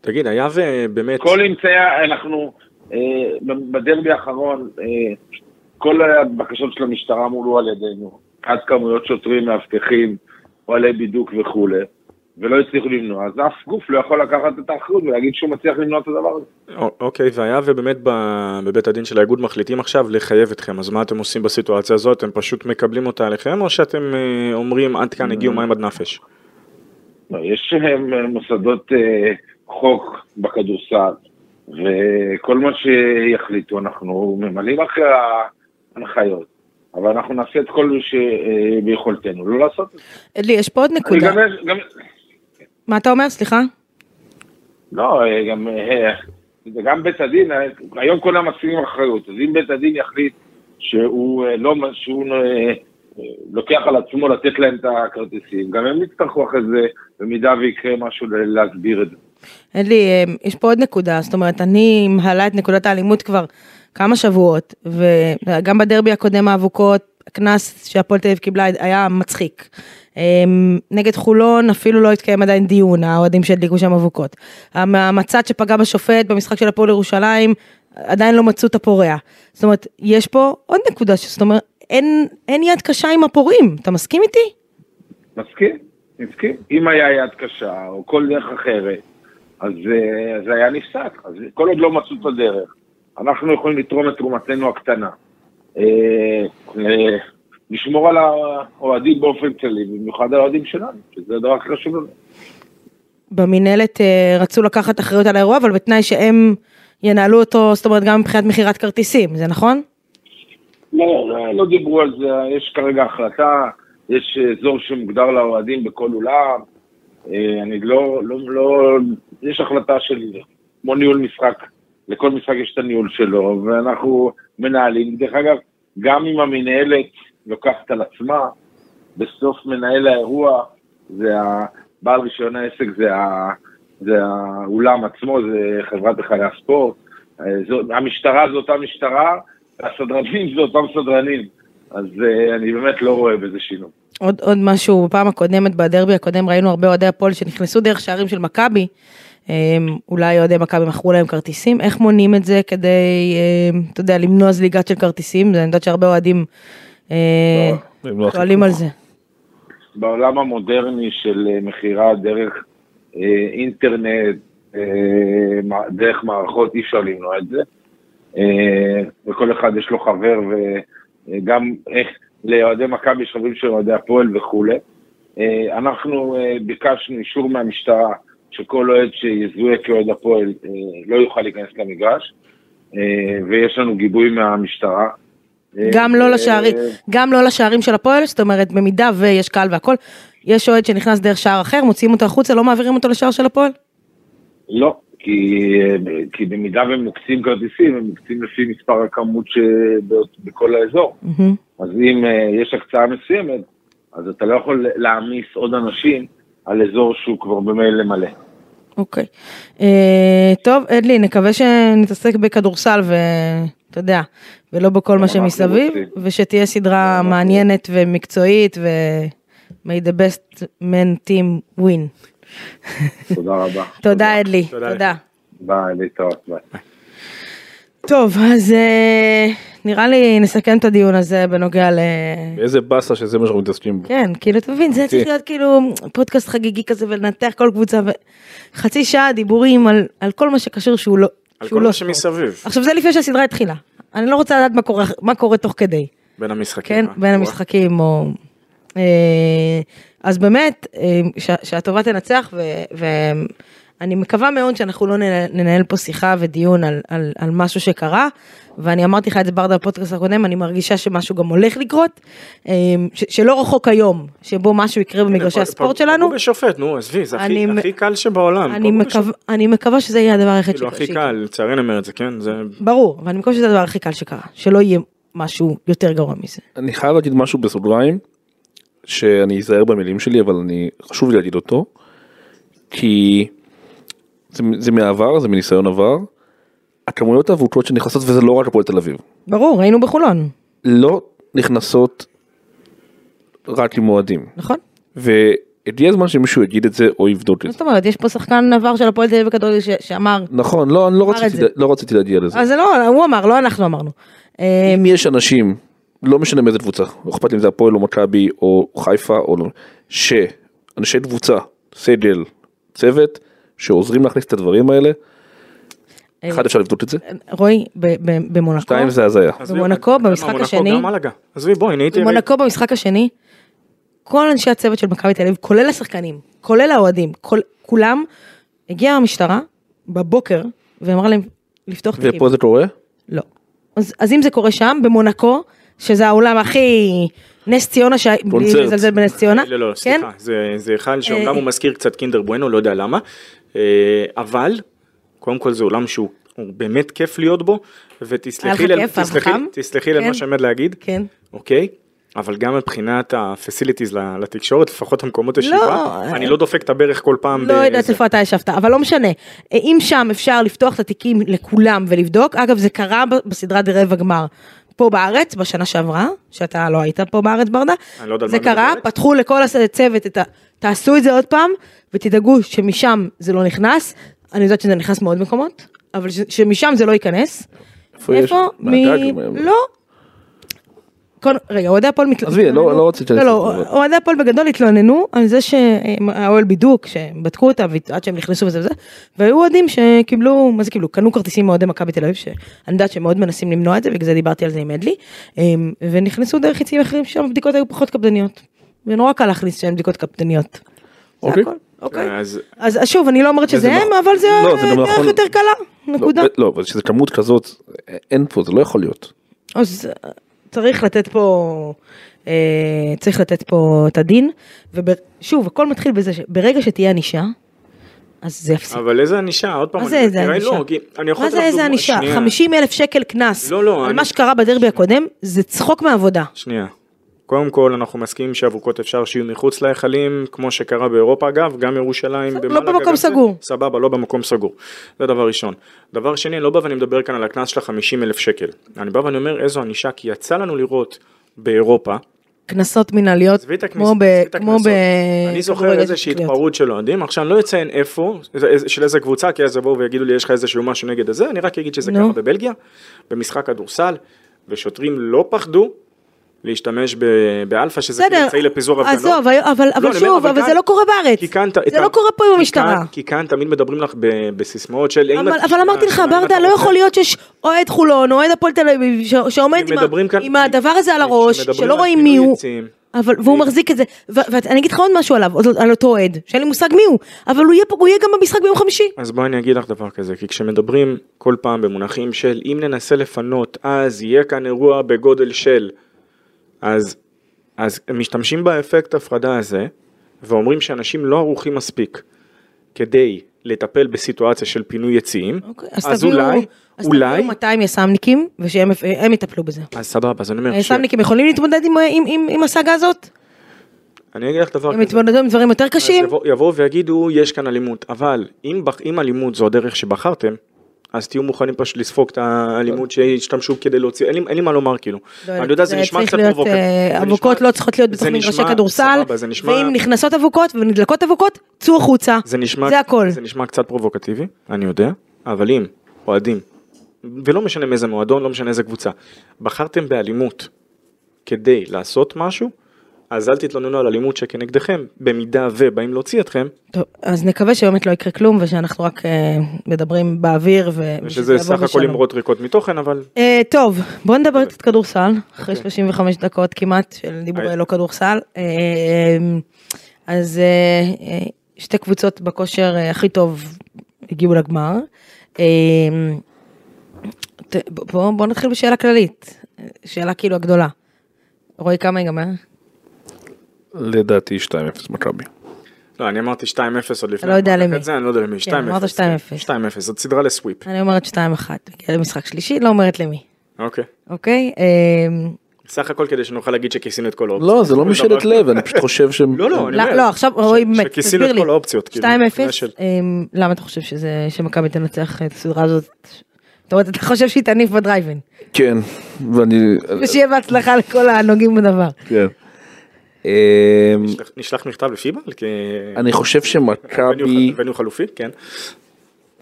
תגיד, היה ובאמת, כל אמצעי, אנחנו, אה, בדרבי האחרון, אה, כל הבקשות של המשטרה מולאו על ידינו, עד כמויות שוטרים, מאבטחים, אוהלי בידוק וכולי, ולא הצליחו למנוע, אז אף גוף לא יכול לקחת את האחריות ולהגיד שהוא מצליח למנוע את הדבר הזה. אוקיי, והיה ובאמת בבית הדין של האיגוד מחליטים עכשיו לחייב אתכם, אז מה אתם עושים בסיטואציה הזאת? אתם פשוט מקבלים אותה עליכם, או שאתם אה, אומרים עד כאן הגיעו מים עד נפש? לא, יש אה, מוסדות אה, חוק בכדורסל, וכל מה שיחליטו אנחנו ממלאים אחרי ההנחיות, אבל אנחנו נעשה את כל שביכולתנו לא לעשות את זה. אדלי, יש פה עוד נקודה. גם, גם, מה אתה אומר? סליחה? לא, אה, גם, אה, גם בית הדין, אה, היום כולם מסכימים אחריות, אז אם בית הדין יחליט שהוא אה, לא, שהוא אה, אה, לוקח על עצמו לתת להם את הכרטיסים, גם הם יצטרכו אחרי זה, במידה ויקרה משהו, להסביר את זה. אדלי, אה, יש פה עוד נקודה, זאת אומרת, אני מעלה את נקודת האלימות כבר כמה שבועות, וגם בדרבי הקודם האבוקות, הקנס שהפועל תל אביב קיבלה היה מצחיק. אה, נגד חולון אפילו לא התקיים עדיין דיון, האוהדים שהדליקו שם אבוקות. המ- המצד שפגע בשופט במשחק של הפועל ירושלים, עדיין לא מצאו את הפורע. זאת אומרת, יש פה עוד נקודה, זאת אומרת, אין, אין יד קשה עם הפורעים, אתה מסכים איתי? מסכים, מסכים. אם היה יד קשה, או כל דרך אחרת, אז אה, זה היה נפסק. אז כל עוד לא מצאו את הדרך, אנחנו יכולים לתרום את תרומתנו הקטנה. אה, אה, לשמור על האוהדים באופן כללי, במיוחד על האוהדים שלנו, שזה הדבר הכי חשוב לנו. במינהלת אה, רצו לקחת אחריות על האירוע, אבל בתנאי שהם ינהלו אותו, זאת אומרת גם מבחינת מכירת כרטיסים, זה נכון? לא, לא, לא דיברו על זה, יש כרגע החלטה, יש אזור שמוגדר לאוהדים בכל אולם, אני לא, לא, לא, יש החלטה של, כמו ניהול משחק, לכל משחק יש את הניהול שלו, ואנחנו מנהלים. דרך אגב, גם אם המנהלת לוקחת על עצמה, בסוף מנהל האירוע, זה. בעל רישיון העסק זה, ה... זה האולם עצמו, זה חברת בחיי הספורט. אה, זו, המשטרה זו אותה משטרה, והסדרנים זה אותם סדרנים. אז uh, אני באמת לא רואה בזה שינוי. עוד, עוד משהו, בפעם הקודמת, בדרבי הקודם, ראינו הרבה אוהדי הפועל שנכנסו דרך שערים של מכבי. אה, אולי אוהדי מכבי מכרו להם כרטיסים, איך מונעים את זה כדי, אה, אתה יודע, למנוע זליגת של כרטיסים? אני יודעת שהרבה אוהדים אה, הם לא שואלים על זה. בעולם המודרני של אה, מכירה דרך אה, אינטרנט, אה, דרך מערכות, אי אפשר למנוע את זה. וכל אחד יש לו חבר, וגם איך לאוהדי מכבי יש חברים של אוהדי הפועל וכולי. אנחנו ביקשנו אישור מהמשטרה שכל אוהד שיזוהה כאוהד הפועל אה, לא יוכל להיכנס למגרש, אה, ויש לנו גיבוי מהמשטרה. אה, גם לא לשערים, גם לא לשערים של הפועל, זאת אומרת, במידה ויש קהל והכל, יש אוהד שנכנס דרך שער אחר, מוציאים אותו החוצה, לא מעבירים אותו לשער של הפועל? לא, כי, כי במידה והם מוקצים כרטיסים, הם מוקצים לפי מספר הכמות שבכל האזור. מהמם. אז אם יש הקצאה מסוימת, אז אתה לא יכול להעמיס עוד אנשים על אזור שהוא כבר במילא מלא. אוקיי. אה, טוב, אדלי, נקווה שנתעסק בכדורסל ואתה יודע, ולא בכל מה שמסביב. ושתהיה סדרה מעניינת ומקצועית ו... may the best man team win. תודה רבה. תודה אדלי, תודה. תודה. ביי, להתראות, ביי. טוב, אז אה, נראה לי נסכם את הדיון הזה בנוגע ל... איזה באסה שזה מה שאנחנו מתעסקים בו. כן, כאילו, אתה מבין, זה צריך להיות כאילו פודקאסט חגיגי כזה ולנתח כל קבוצה וחצי שעה דיבורים על, על כל מה שקשור שהוא לא... על כל לא מה. שמסביב, עכשיו זה לפני שהסדרה התחילה. אני לא רוצה לדעת מה קורה, מה קורה תוך כדי, בין המשחקים. כן? אה? בין המשחקים או... אה, אז באמת, אה, שהטובה תנצח, ו- ואני מקווה מאוד שאנחנו לא ננהל, פה שיחה ודיון על, על, על משהו שקרה, ואני אמרתי לך את זה ברדה בפודקאסט הקודם, אני מרגישה שמשהו גם הולך לקרות, אה, ש- שלא רחוק היום, שבו משהו יקרה במגרשי הספורט פ- שלנו. פגעו בשופט, נו, עזבי, זה הכי- אני מ- הכי קל שבעולם. אני, מקו... אני מקווה שזה יהיה הדבר היחיד כאילו, הכי. קל, לצערי אני אומר את זה, כן? זה... ברור, אבל אני מקווה שזה הדבר הכי קל שקרה, שלא יהיה משהו יותר גרוע מזה. אני חייב להגיד משהו בסוגריים, שאני אזהר במילים שלי, אבל אני, חשוב לי להגיד אותו, כי זה, זה מהעבר, זה מניסיון עבר, הכמויות האבוקות שנכנסות, וזה לא רק הפועל תל אביב, ברור, ראינו בחולון, לא נכנסות רק עם אוהדים. נכון? הגיע הזמן שמישהו יגיד את זה או יבדוק את זה. זאת אומרת, יש פה שחקן עבר של הפועל תל אביב בכדורגל ש- שאמר, נכון, לא, אני לא רציתי. לא רציתי להגיע לזה. אז זה לא, הוא אמר, לא אנחנו אמרנו. אה, אם יש אנשים, לא משנה מאיזה קבוצה, לא אכפת אם זה הפועל או מכבי או חיפה או לא, שאנשי קבוצה, סגל, צוות, שעוזרים להכניס את הדברים האלה, אחד אפשר לבדוק את זה, רועי, ב- ב- במונקו, שתיים זה הזיה. במונקו, במשחק השני-. עזבי, בואי, אני הייתי... במונקו במשחק השני, כל אנשי הצוות של מכבי תל אביב, כולל השחקנים, כולל האוהדים, כולם, הגיעה המשטרה בבוקר ואמרה להם לפתוח תיקים. ופה זה קורה? לא. אז, אז אם זה קורה שם, במונקו, שזה העולם הכי נס ציונה, ש... בלי. לזלזל בנס ציונה, לא, לא, כן? סליחה, זה, זה היכל שאומנם אה, הוא מזכיר קצת קינדר בואנו, לא יודע למה, אה, אבל, קודם כל זה עולם שהוא הוא באמת כיף להיות בו, ותסלחי לי, תסלחי? תסלחי כן. מה שעומד להגיד, כן. אוקיי? אבל גם מבחינת ה-facilities לתקשורת, לפחות המקומות לא, ישיבה, אה, אני לא דופק את הברך כל פעם. לא יודעת. איפה אתה ישבת, אבל לא משנה. אה, אם שם אפשר לפתוח את התיקים לכולם ולבדוק, אגב זה קרה ב- בסדרת רבע גמר. פה בארץ, בשנה שעברה, שאתה לא היית פה בארץ ברדה, לא זה קרה, מדברת. פתחו לכל הצוות את ה... תעשו את זה עוד פעם, ותדאגו שמשם זה לא נכנס. אני יודעת שזה נכנס מעוד מקומות, אבל ש- שמשם זה לא ייכנס. איפה יש? איפה? מהגג? מ... לא. כל... רגע, אוהדי הפועל מתלוננו. עזבי, לא- לא רציתי לא, לא. אוהדי הפועל בגדול התלוננו על זה שהאוהל בידוק, שהם בדקו אותה עד שהם נכנסו וזה וזה, והיו אוהדים שקיבלו, מה זה קיבלו? קנו כרטיסים מאוהדי מכבי תל אביב, שאני יודעת שהם מאוד מנסים למנוע את זה, בגלל זה דיברתי על זה עם אדלי, אמ, ונכנסו דרך יציאים אחרים ששם הבדיקות היו פחות קפדניות. ונורא קל להכניס שאין בדיקות קפדניות. אוקיי. אוקיי. אז אז אז שוב, אני לא אומרת שזה הם, אבל זה לא, דרך נכון. יותר קלה, נקודה. לא, לא, אבל שזה כמות כזאת, אין פה, זה לא יכול להיות. אז צריך לתת פה, אה, צריך לתת פה את הדין, ושוב, הכל מתחיל בזה שברגע שתהיה ענישה, אז זה יפסיק. אבל איזה ענישה, עוד פעם, מה זה אני- איזה ענישה? לא, אני מה זה איזה ענישה? שנייה. 50 אלף שקל קנס לא, לא, על אני- מה שקרה בדרבי הקודם, זה צחוק מעבודה. שנייה. קודם כל אנחנו מסכימים שאבוקות אפשר שיהיו מחוץ להיכלים, כמו שקרה באירופה אגב, גם ירושלים. לא במקום גם זה- סגור. סבבה, לא במקום סגור. זה דבר ראשון. דבר שני, לא בא ואני מדבר כאן על הקנס של ה-50 אלף שקל. אני בא ואני אומר איזו ענישה, כי יצא לנו לראות באירופה, קנסות מנהליות, כמו ב... כמו. ב... אני זוכר איזושהי. התפרעות של אוהדים, עכשיו אני לא אציין איפה, של איזה קבוצה, כי אז יבואו ויגידו לי יש לך איזשהו משהו נגד הזה, אני רק אגיד שזה נו. קרה בבלגיה, במשחק כדורסל, ושוטרים לא פחדו להשתמש ב- באלפא, שזה בסדר, כאילו אמצעי לפיזור הפגנות. עזוב, אבל- אבל לא, אבל אני אומר, שוב, אבל כאן- זה לא קורה בארץ. כי כאן, זה לא קורה פה עם כי המשטרה. כאן- כי כאן תמיד מדברים לך ב- בסיסמאות של... אבל, את- אבל אמרתי לך, ברדה, לא יכול להיות שיש אוהד חולון, אוהד הפועל תל אביב, שעומד עם, מדברים כאן- עם הדבר הזה על הראש, שלא רואים מי הוא, אבל, והוא מחזיק את זה, ואני אגיד לך עוד משהו עליו, על- על אותו אוהד, שאין לי מושג מי הוא, אבל הוא יהיה, הוא יהיה גם במשחק ביום חמישי. אז בואי אני אגיד לך דבר כזה, כי כשמדברים כל פעם במונחים של אם ננסה לפנות, אז יהיה כאן אירוע בגודל של, אז, אז הם משתמשים באפקט הפרדה הזה, ואומרים שאנשים לא ערוכים מספיק כדי לטפל בסיטואציה של פינוי יציאים, אוקיי, אז, אז תביאו, אולי, אז אולי, תביאו 200 יס"מניקים, ושהם הם יטפלו בזה. אז סבבה, אז אני אומר, ש... היס"מניקים יכולים להתמודד עם, עם, עם, עם הסאגה הזאת? אני אגיד לך דבר הם כזה, יתמודדו עם דברים יותר אז קשים? יבוא- יבואו ויגידו יש כאן אלימות, אבל אם, אם אלימות זו הדרך שבחרתם, אז תהיו מוכנים פשוט לספוג את האלימות שהשתמשו כדי להוציא, אין לי, אין לי מה לומר כאילו. לא אני יודע, זה נשמע צריך קצת פרובוקטיבי. אה, זה אבוקות נשמע- לא צריכות להיות זה בתוך מגרשי נשמע- כדורסל, זה נשמע- ואם נכנסות אבוקות ונדלקות אבוקות, צאו החוצה. זה נשמע, זה הכל. זה נשמע קצת פרובוקטיבי, אני יודע, אבל אם אוהדים, ולא משנה מאיזה מועדון, לא משנה איזה קבוצה, בחרתם באלימות כדי לעשות משהו, אז אל תתלוננו על אלימות שכנגדכם, במידה ובאים להוציא אתכם, טוב, אז נקווה שבאמת לא יקרה כלום ושאנחנו רק אה, מדברים באוויר ו- ושזה סך הכל. אמרות ריקות מתוכן, אבל אה, טוב, בוא נדבר קצת כדורסל, אחרי אוקיי. 35 דקות כמעט של דיבורי היי. לא כדורסל. אה, אז אה, אה, שתי קבוצות בכושר אה, הכי טוב הגיעו לגמר. אה, ת- בוא בוא נתחיל בשאלה כללית, שאלה כאילו הגדולה. רועי כמה ייגמר? לדעתי 2-0 מכבי. לא, אני אמרתי 2-0 עוד לפני. אתה לא יודע למי. את זה, אני לא יודע למי, 2-0. כן, אמרת 2-0. 2-0, זאת סדרה לסוויפ. אני אומרת 2-1, הגיע למשחק שלישי, לא אומרת למי, אוקיי. אוקיי? אה, סך הכל כדי שנוכל להגיד שכיסינו את כל האופציות. לא, זה לא משאלת. לב, אני פשוט חושב שהם... לא, לא, אני לא, אומר. לא, עכשיו רועי באמת, שכיסינו את. כל האופציות. כאילו, 2-0, זה של- אמ, למה אתה חושב שזה, שמכבי תנצח את הסדרה הזאת? זאת אומרת, אתה חושב שהיא תניף בדרייבין. כן, ואני... ושיהיה בהצלחה לכל הנוגעים בדבר. כן. נשלח- נשלח מכתב לפיבל? כי... אני חושב שמכבי, וניו חלופי, כן.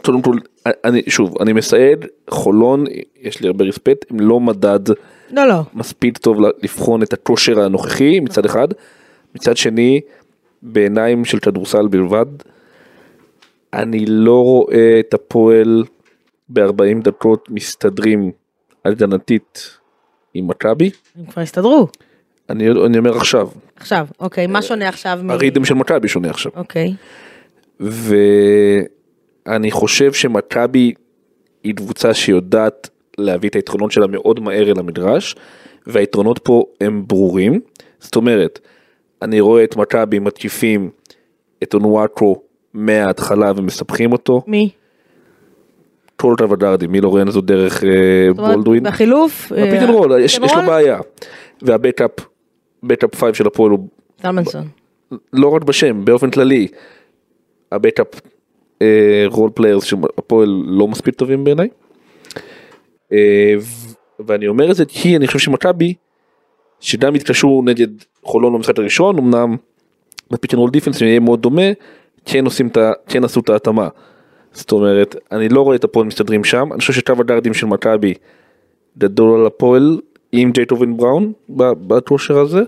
קודם כל, אני, שוב, אני מסייד, חולון, יש לי הרבה רספקט, הם לא מדד לא, לא. מספיק טוב לבחון את הכושר הנוכחי מצד אחד, מצד שני, בעיניים של כדורסל בלבד, אני לא רואה את הפועל ב-40 דקות מסתדרים הגנתית עם מכבי, הם כבר הסתדרו. אני, אני אומר עכשיו, עכשיו, אוקיי, מה שונה עכשיו מ... הריתם של מכבי שונה עכשיו. אוקיי. ואני חושב שמכבי היא קבוצה שיודעת להביא את היתרונות שלה מאוד מהר אל המדרש, והיתרונות פה הם ברורים. זאת אומרת, אני רואה את מכבי מתקיפים את אונואקו מההתחלה ומספחים אותו, מי? טולטה ודרדי, מי לא רואה איזו דרך אה, זאת אומרת, בולדווין. בחילוף? אה, ב pick and roll, יש, לו? בעיה. וה backup, backup 5 של הפועל הוא זלמנסון. לא רק בשם, באופן כללי, ה backup role players של הפועל לא מספיק טובים בעיניי. אה, ואני אומר את זה כי אני חושב שמכבי, שגם התקשו נגד חולון במשחק הראשון, אמנם ב pick and roll defense יהיה מאוד דומה, כן עושים את ה... כן עשו את ההתאמה. זאת אומרת, אני לא רואה את הפועל מסתדרים שם, אני חושב שקו הגארדים של מכבי גדול על הפועל עם ג'ייקובן בראון ב- בכושר הזה.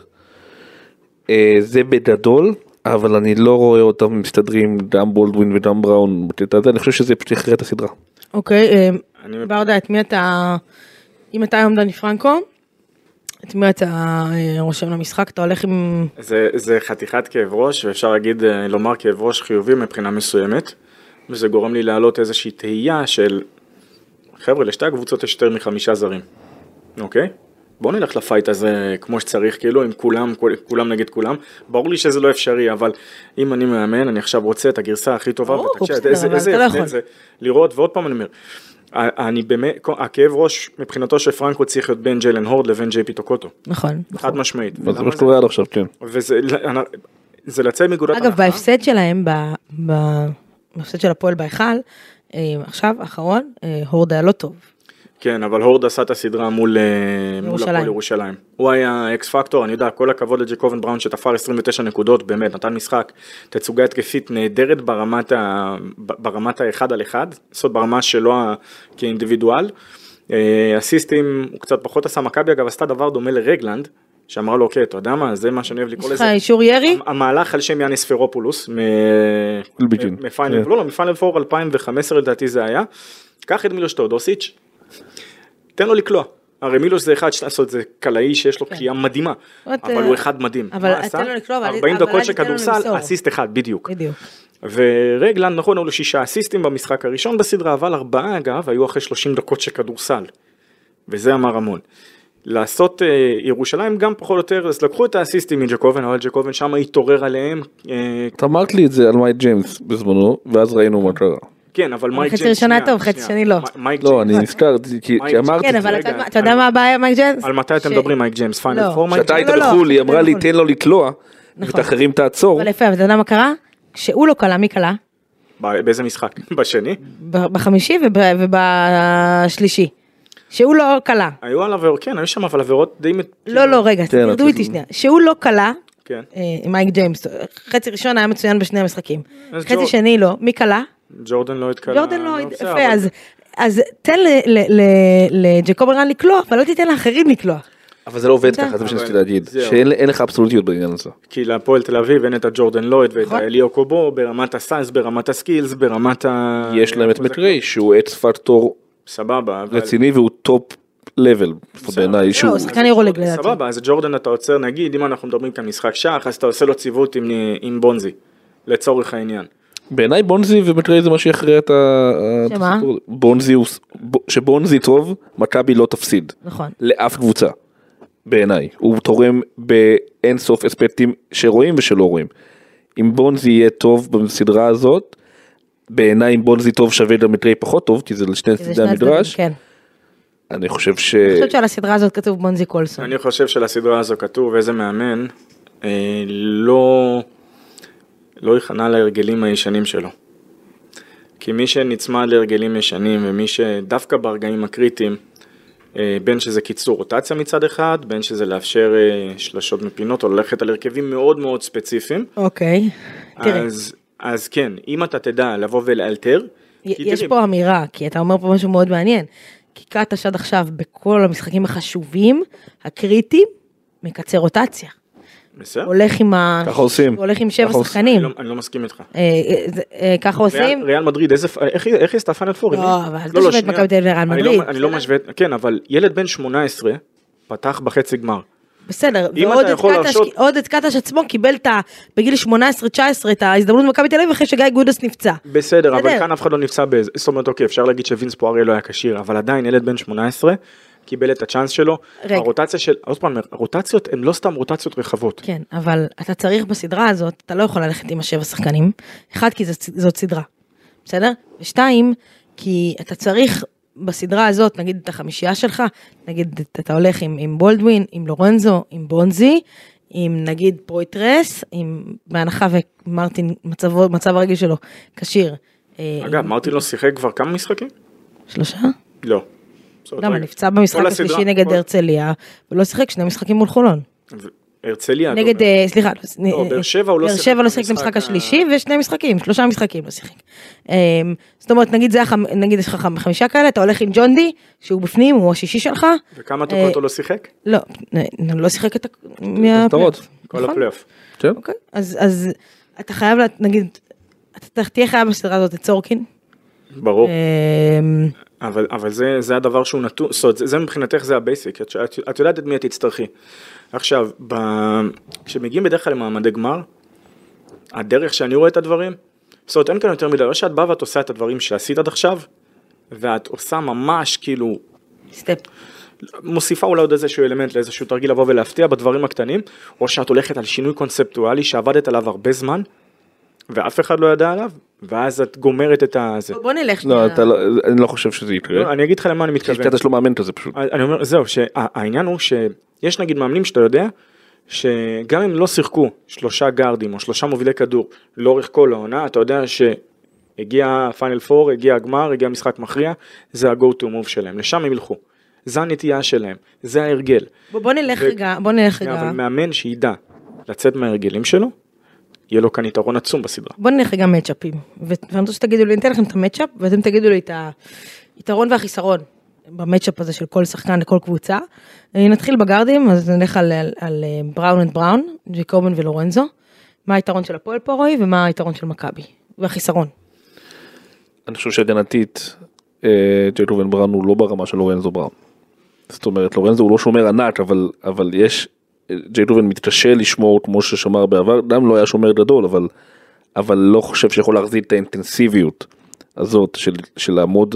אה, זה בגדול, אבל אני לא רואה אותם מסתדרים גם בולדווין וגם בראון בקטע הזה, אני חושב שזה פשוט יכריע את הסדרה. אוקיי, אה, אני- ברדה, את מי אתה... אם אתה היום דני פרנקו, את מי אתה אה, רושם למשחק? אתה הולך עם... זה, זה חתיכת כאב ראש, ואפשר להגיד, לומר כאב ראש חיובי מבחינה מסוימת, וזה גורם לי להעלות איזושהי תהייה של, חבר'ה, לשתי הקבוצות יש יותר מחמישה זרים, אוקיי? בואו נלך לפייט הזה כמו שצריך, כאילו, עם כולם, כול- כולם נגד כולם. ברור לי שזה לא אפשרי, אבל אם אני מאמן, אני עכשיו רוצה את הגרסה הכי טובה, ותקשיב, איזה, אתה לא. זה לראות, ועוד פעם אני אומר, אני באמת, הכאב ראש מבחינתו של פרנקו צריך להיות בין ג'יילן הורד לבין ג'יי פי טוקוטו, נכון. חד משמעית. זה מה שקורה עד עכשיו, כן. וזה זה לצאת מגולת אגב, בהפסד שלהם, בהפסד של הפועל בהיכל, אה, עכשיו, האחרון, אה, הורד היה לא טוב. כן, אבל הורד עשה את הסדרה מול אה. הפועל ירושלים. הוא היה X factor, אני יודע, כל הכבוד לג'קובן בראון שתפר 29 נקודות, באמת, נתן משחק, תצוגה התקפית נהדרת ברמת, ה, ברמת האחד על אחד, זאת ברמה שלו ה- כאינדיבידואל. אה, אסיסטים, הוא קצת פחות עשה, מכבי אגב עשתה דבר דומה לרגלנד, שאמר לו, אוקיי, אתה יודע מה, זה מה שאני אוהב לקרוא יש לך לזה. אישור ירי? המהלך על שם יאניס פרופולוס. מפיינל, כן. לא, לא, מפיינל פור 2015 לדעתי זה היה. קח את מילוש טאודוסיץ', תן לו לקלוע. הרי מילוש זה אחד לעשות, זה קלעי שיש לו קליעה מדהימה, זאת, אבל הוא אחד מדהים. אבל תן? לו לקלוע, אבל- 40 אבל דקות של כדורסל. אסיסט אחד, בדיוק. בדיוק. ורגלנד, נכון, היו לו שישה אסיסטים במשחק הראשון בסדרה, אבל ארבעה אגב, היו אחרי 30 דקות של כדורסל. וזה אמר המון. לעשות אה, ירושלים גם פחות או יותר, אז לקחו את האסיסטים מג'קובן, אבל ג'קובן שם התעורר עליהם. אה, אתה אמרת לי את זה על מייק ג'יימס בזמנו, ואז ראינו מה קרה. כן, אבל מייק חצי ג'יימס, היה שנייה, טוב, חצי. שני לא. מייק לא, אני ג'יימס, נזכרתי, כי אמרתי, כן. אבל אתה אתה יודע מה הבעיה, מייק ג'יימס? על מתי אתם מדברים מייק ג'יימס, פיינל לא. פור מייק כשאתה היית לא, לא, בחו"ל, היא אמרה לי נכון. תן לו לקלוע, נכון. ותאחרים תעצור. אבל יפה, אבל אתה יודע מה קרה? כשהוא לא קלע, מי קלע? באיזה משחק? בשני? בחמישי וב- ובשלישי. שהוא לא קלע. היו על עבירות, כן, היו שם אבל עבירות די... לא, לא, רגע, כן, תרדו איתי שנייה. שהוא לא קלע, כן. אה, מייק ג'יימס, חצי ראשון היה מצוין בשני המשחקים. חצי שני לא, מי קלע? ג'ורדן לא התקלה. ג'ורדן לא, בסדר, יפה, אבל- אז- אז תן ל- ל- ל- לג'קובן לקלוע, אבל לא תיתן לאחרים לקלוע. אבל זה לא עובד ככה, זה מה אבל להגיד. שאין אין לך אבסולוטיות בעניין הזה. כי להפועל תל אביב אין את הג'ורדן לויד ואת נכון. האלי אוקובו ברמת ה size, ברמת ה skills, ברמת ה... יש להם את מקריי שהוא X factor סבבה. רציני והוא top level בעיניי שהוא הוא שחקן יורוליג לדעתי. סבבה, אז ג'ורדן אתה עוצר, נגיד, אם אנחנו מדברים כאן משחק שח, אז אתה עושה לו ציוות עם בונזי, לצורך העניין. בעיניי בונזי ומקריי זה מה שיכריע את ה- שמה? בונזי הוא שבונזי טוב מכבי לא תפסיד נכון. לאף קבוצה בעיניי הוא תורם באין סוף אספקטים שרואים ושלא רואים. אם בונזי יהיה טוב בסדרה הזאת בעיניי אם בונזי טוב שווה למקריי פחות טוב כי זה לשני צדדי המדרש כן. אני חושב ש... אני חושבת שעל הסדרה הזאת כתוב בונזי קולסון. אני חושב שלסדרה הזו כתוב איזה מאמן אה, לא, לא ייכנע להרגלים הישנים שלו. כי מי שנצמד להרגלים ישנים ומי שדווקא ברגעים הקריטיים אה, בין שזה קיצור רוטציה מצד אחד, בין שזה לאפשר אה, שלשות מפינות או ללכת על הרכבים מאוד מאוד ספציפיים. אוקיי. תראה, אז, אז כן, אם אתה תדע לבוא ולאלתר, יש תראי, פה אמירה, כי אתה אומר פה משהו מאוד מעניין. כי קטש עד עכשיו בכל המשחקים החשובים, הקריטיים, מקצר רוטציה. בסדר? הולך עם ה... ככה עושים. הולך עם שבע. שחקנים. אני לא, אני לא מסכים איתך. אה, אה, זה- אה, ככה עושים? ריאל, מדריד, איזה, איך, היא- עשתה פאנל פור? לא, אבל אל תשווה את. מכבי תל אביב לריאל אני מדריד, לא, אני לא? משווה, כן, אבל ילד בן 18 פתח בחצי גמר. בסדר, ועוד את קטש, להרשות- עוד את קטש עצמו קיבל את ה... בגיל 18-19 את ההזדמנות במכבי תל אביב אחרי שגיא גודס נפצע. בסדר, אבל. כאן אף אחד לא נפצע באיזה, זאת אומרת, אוקיי, אפשר להגיד שווינס פואריה לא היה כשיר, אבל עדיין ילד בן 18 קיבל את הצ'אנס שלו. רגע. הרוטציה של, עוד פעם, הרוטציות הן לא סתם רוטציות רחבות. כן, אבל אתה צריך בסדרה הזאת, אתה לא יכול ללכת עם השבע שחקנים. אחד, כי זאת, זאת סדרה, בסדר? ושתיים, כי אתה צריך בסדרה הזאת, נגיד את החמישייה שלך, נגיד אתה הולך עם, עם בולדווין, עם לורנזו, עם בונזי, עם נגיד פרויטרס, עם, בהנחה ומרטין, מצבו, מצב הרגיל שלו כשיר. אה, אגב, עם- מרטין לא שיחק כבר כמה משחקים? שלושה? לא. למה, רגע, נפצע במשחק השלישי נגד כל- הרצליה, ולא שיחק שני משחקים מול חולון. ו- הרצליה. נגד. אה, סליחה, לא, באר שבע הוא לא באר שיחק שבע לא שיחק במשחק השלישי ושני משחקים, שלושה משחקים לא שיחק. אמ, זאת אומרת, נגיד נגיד יש לך חמ- חמישה כאלה, אתה הולך עם ג'ון די, שהוא בפנים, הוא השישי שלך, וכמה אה, טוקוטו לא שיחק? לא, לא שיחק את ה... מהפלייאוף. כל נכון? הפלייאוף. אוקיי, אז אתה חייב, נגיד, אתה תהיה חייב בסדרה הזאת את סורקין. ברור. אבל, אבל זה, זה הדבר שהוא נתון, זאת אומרת, זה, זה מבחינתך זה ה basic, את, את, את יודעת את מי את תצטרכי. עכשיו, ב, כשמגיעים בדרך כלל למעמדי גמר, הדרך שאני רואה את הדברים, זאת אומרת, אין כאן יותר מדי, או שאת באה ואת עושה את הדברים שעשית עד עכשיו, ואת עושה ממש כאילו, step. מוסיפה אולי עוד איזשהו אלמנט לאיזשהו תרגיל לבוא ולהפתיע בדברים הקטנים, או שאת הולכת על שינוי קונספטואלי שעבדת עליו הרבה זמן, ואף אחד לא ידע עליו, ואז את גומרת את הזה. בוא נלך. לא, אתה לא, אני לא חושב שזה יקרה. לא, אני אגיד לך למה אני מתכוון. כי קטש לא מאמן כזה פשוט. אני אומר, זהו, שהעניין הוא שיש נגיד מאמנים שאתה יודע, שגם אם לא שיחקו שלושה גארדים או שלושה מובילי כדור לאורך כל העונה, אתה יודע שהגיע פיינל פור, הגיע הגמר, הגיע משחק מכריע, זה ה-go to move שלהם, לשם הם ילכו. זה הנטייה שלהם, זה ההרגל. בוא בוא נלך ו- רגע, בוא נלך רגע. אבל מאמן שידע לצאת מההרגלים שלו, יהיה לו כאן יתרון עצום בסדרה. בוא נלך רגע מצ'אפים, ואני רוצה שתגידו לי, אני אתן לכם את ה matchup, ואתם תגידו לי את היתרון והחיסרון ב matchup הזה של כל שחקן לכל קבוצה. אה, נתחיל בגארדים, אז נלך על, על, על אה, בראון and בראון, ג'קובן ולורנזו. מה היתרון של הפועל פה, רועי ומה היתרון של מכבי, והחיסרון. אני חושב שהגנתית אה, ג'יי קובן בראון הוא לא ברמה של לורנזו בראון. זאת אומרת לורנזו הוא לא שומר ענק אבל אבל יש ג'יי קובן מתקשה לשמור כמו ששמר בעבר גם לא היה שומר גדול אבל אבל לא חושב שיכול להחזיק את האינטנסיביות הזאת של, של לעמוד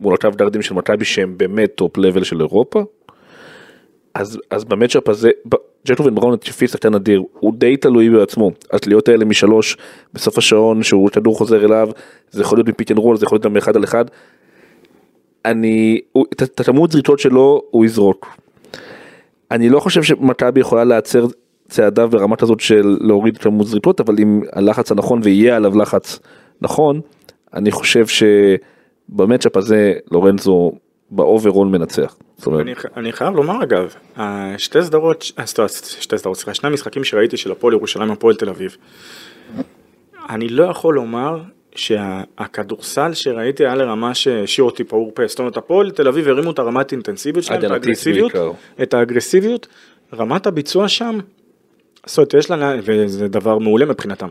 מול אותם גארדים של מכבי שהם באמת top level של אירופה. אז אז ב matchup הזה קובן בראון התקפי שחקן אדיר הוא די תלוי בעצמו התליות האלה משלוש בסוף השעון שהוא כדור חוזר אליו זה יכול להיות מ pick and roll זה יכול להיות גם מאחד על אחד. אני, את הכמות זריקות שלו הוא יזרוק. אני לא חושב שמכבי יכולה להצר צעדיו ברמת הזאת של להוריד כמות זריקות אבל אם הלחץ הנכון ויהיה עליו לחץ נכון אני חושב שב matchup הזה לורנזו ב overall מנצח. אני, אני חייב לומר אגב, שתי סדרות, אה, שתי סדרות, סליחה, שני המשחקים שראיתי של הפועל ירושלים הפועל תל אביב, אני לא יכול לומר שהכדורסל שראיתי היה לרמה שהשאיר אותי פעור פה, זאת אומרת הפועל תל אביב הרימו את הרמת אינטנסיביות שלהם, את האגרסיביות. את האגרסיביות, רמת הביצוע שם, זאת אומרת יש לה, וזה דבר מעולה מבחינתם,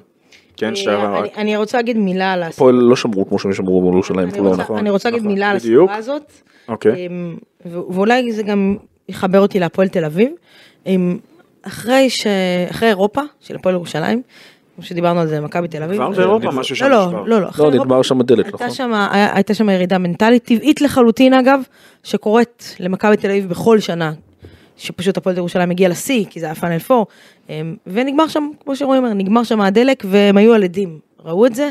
כן, אה, אני- אני רוצה להגיד מילה על הסיפור. הפועל לא שמרו כמו שהם שמרו מול ירושלים. אני. רוצה- נכון, אני רוצה להגיד נכון, מילה על בדיוק. הסיפורה הזאת. אוקיי, אמ, ואולי זה גם יחבר אותי להפועל תל אביב. אמ, אחרי ש... אחרי אירופה של הפועל ירושלים, כמו שדיברנו על זה, מכבי תל אביב. כבר אה, באירופה משהו שם לא, לא, נשבר. לא, לא, לא, אירופה נגמר שם הדלת, נכון? היה- הייתה שם ירידה מנטלית טבעית לחלוטין אגב, שקורית למכבי תל אביב בכל שנה, שפשוט הפועל ירושלים הגיע לשיא, כי זה היה פאנל אמ, ונגמר שם, כמו שרואים, נגמר שם הדלק, והם היו על עדים, ראו את זה,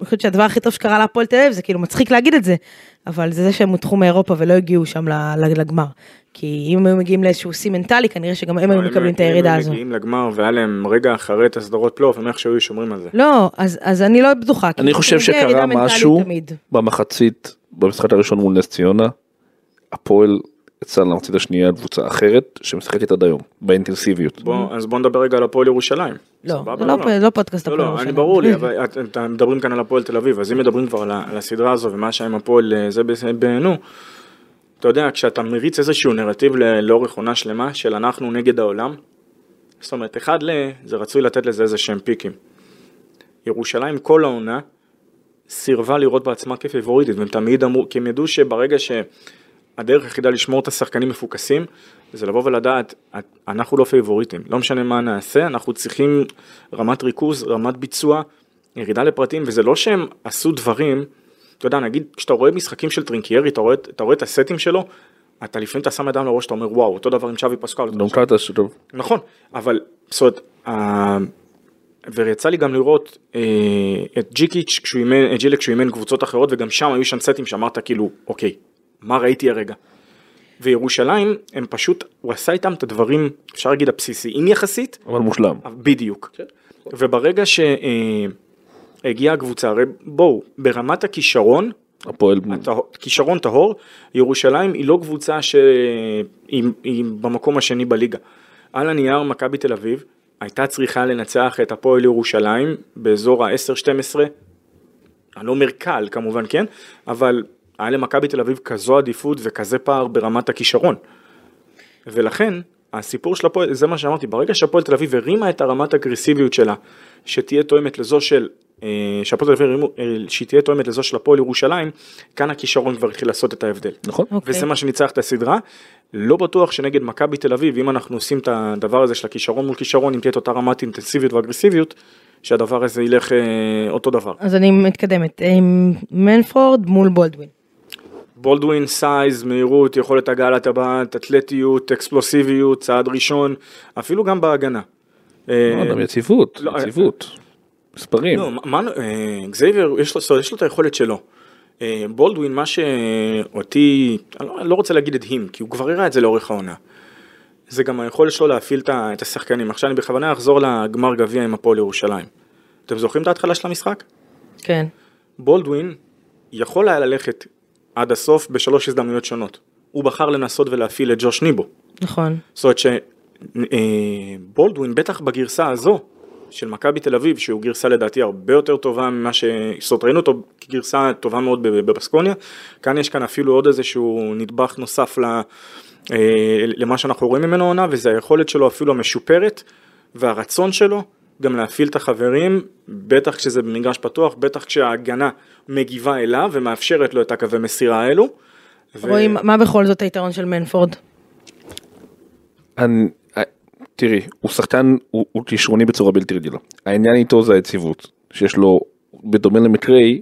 ואני חושבת שהדבר הכי טוב שקרה להפועל תל אביב, זה כאילו מצחיק להגיד את זה, אבל זה זה שהם הודחו מאירופה ולא הגיעו שם לגמר. כי אם הם היו מגיעים לאיזשהו שיא מנטלי, כנראה שגם הם היו אם- מקבלים את אם הירידה הם הזו. מגיעים לגמר והיה להם רגע אחרי את הסדרות פלייאוף, הם איכשהו היו שומרים על זה. לא, אז, אז אני לא בטוחה. אני חושב שקרה משהו. במחצית במשחק הראשון מול נס ציונה הפועל יצא למחצית השנייה קבוצה אחרת שמשחקת עד היום באינטנסיביות. בוא, אז בוא נדבר רגע על הפועל ירושלים. לא, או לא פ- לא פודקאסט לא, הפועל לא, אני ירושלים. ברור לי, אבל את- אתם מדברים כאן על הפועל תל אביב, אז אם מדברים כבר על הסדרה הזו ומה שהיה עם הפועל אה, זה בעינו, אתה יודע, כשאתה מריץ איזשהו נרטיב לאורך עונה שלמה של אנחנו נגד העולם, זאת אומרת, אחד ל... זה רצוי לתת לזה איזה שהם פיקים. ירושלים כל העונה סירבה לראות בעצמה כפיבוריטית, והם תמיד אמרו, כי הם ידעו שברגע שהדרך היחידה לשמור את השחקנים מפוקסים, זה לבוא ולדעת, "את- אנחנו לא פייבוריטים, לא משנה מה נעשה, אנחנו צריכים רמת ריכוז, רמת ביצוע, ירידה לפרטים, וזה לא שהם עשו דברים, אתה יודע, נגיד, כשאתה רואה משחקים של טרינקיירי, אתה רואה, אתה רואה את הסטים שלו, אתה לפעמים אתה שם ידיים לראש, אתה אומר, וואו, אותו דבר עם צ'אבי פסקואל. גם שטוב. נכון, אבל זאת אומרת, ויצא לי גם לראות אה, את ג'יקיץ' כשהוא אימן, את ג'ילק כשהוא אימן קבוצות אחרות וגם שם היו שם סטים שאמרת כאילו אוקיי, מה ראיתי הרגע. וירושלים הם פשוט, הוא עשה איתם את הדברים, אפשר להגיד הבסיסיים יחסית, אבל מושלם. בדיוק. וברגע שהגיעה הקבוצה, הרי בואו, ברמת הכישרון, הפועל הטהור- כישרון טהור, ירושלים היא לא קבוצה שהיא היא במקום השני בליגה. על הנייר מכבי תל אביב הייתה צריכה לנצח את הפועל ירושלים באזור ה-10-12, אני לא אומר קל כמובן כן, אבל היה למכבי תל אביב כזו עדיפות וכזה פער ברמת הכישרון. ולכן הסיפור של הפועל, זה מה שאמרתי, ברגע שהפועל תל אביב הרימה את הרמת האגרסיביות שלה, שתהיה תואמת לזו של, אה, שהפועל תל אביב אה, שהיא תהיה תואמת לזו של הפועל ירושלים, כאן הכישרון כבר התחיל לעשות את ההבדל. נכון? אוקיי. וזה מה שניצח את הסדרה. לא בטוח שנגד מכבי תל אביב, אם אנחנו עושים את הדבר הזה של הכישרון מול כישרון, אם תהיה את אותה רמת אינטנסיביות ואגרסיביות, שהדבר הזה ילך אה, אותו דבר. אז אני מתקדמת. עם מנפורד מול בולדווין. בולדווין, size, מהירות, יכולת הגעה לטבעת, אתלטיות, אקספלוסיביות, צעד ראשון, אפילו גם בהגנה. אה, לא, גם יציבות, לא, יציבות. מספרים. לא, אה, גזייבר, יש לו, את היכולת שלו. אה, בולדווין, מה שאותי, אני לא, לא רוצה להגיד הדהים, כי הוא כבר הראה את זה לאורך העונה. זה גם היכולת שלו להפעיל את השחקנים. עכשיו אני בכוונה אחזור לגמר גביע עם הפועל ירושלים. אתם זוכרים את ההתחלה של המשחק? כן. בולדווין יכול היה ללכת עד הסוף בשלוש הזדמנויות שונות. הוא בחר לנסות ולהפעיל את ג'וש ניבו. נכון. זאת אומרת שבולדווין, בטח בגרסה הזו של מכבי תל אביב, שהוא גרסה לדעתי הרבה יותר טובה ממה ש... זאת אומרת, ראינו אותו כגרסה טובה מאוד בב- בבסקוניה, כאן יש כאן אפילו עוד איזשהו נדבך נוסף ל... אה, למה שאנחנו רואים ממנו עונה, וזה היכולת שלו אפילו המשופרת, והרצון שלו גם להפעיל את החברים, בטח כשזה במגרש פתוח, בטח כשההגנה מגיבה אליו ומאפשרת לו את הקווי מסירה האלו. ו- רואים, מה בכל זאת היתרון של מנפורד? אני, אה, תראי, הוא שחקן, הוא, הוא כישרוני בצורה בלתי רגילה. העניין איתו זה היציבות, שיש לו, בדומה למקריי,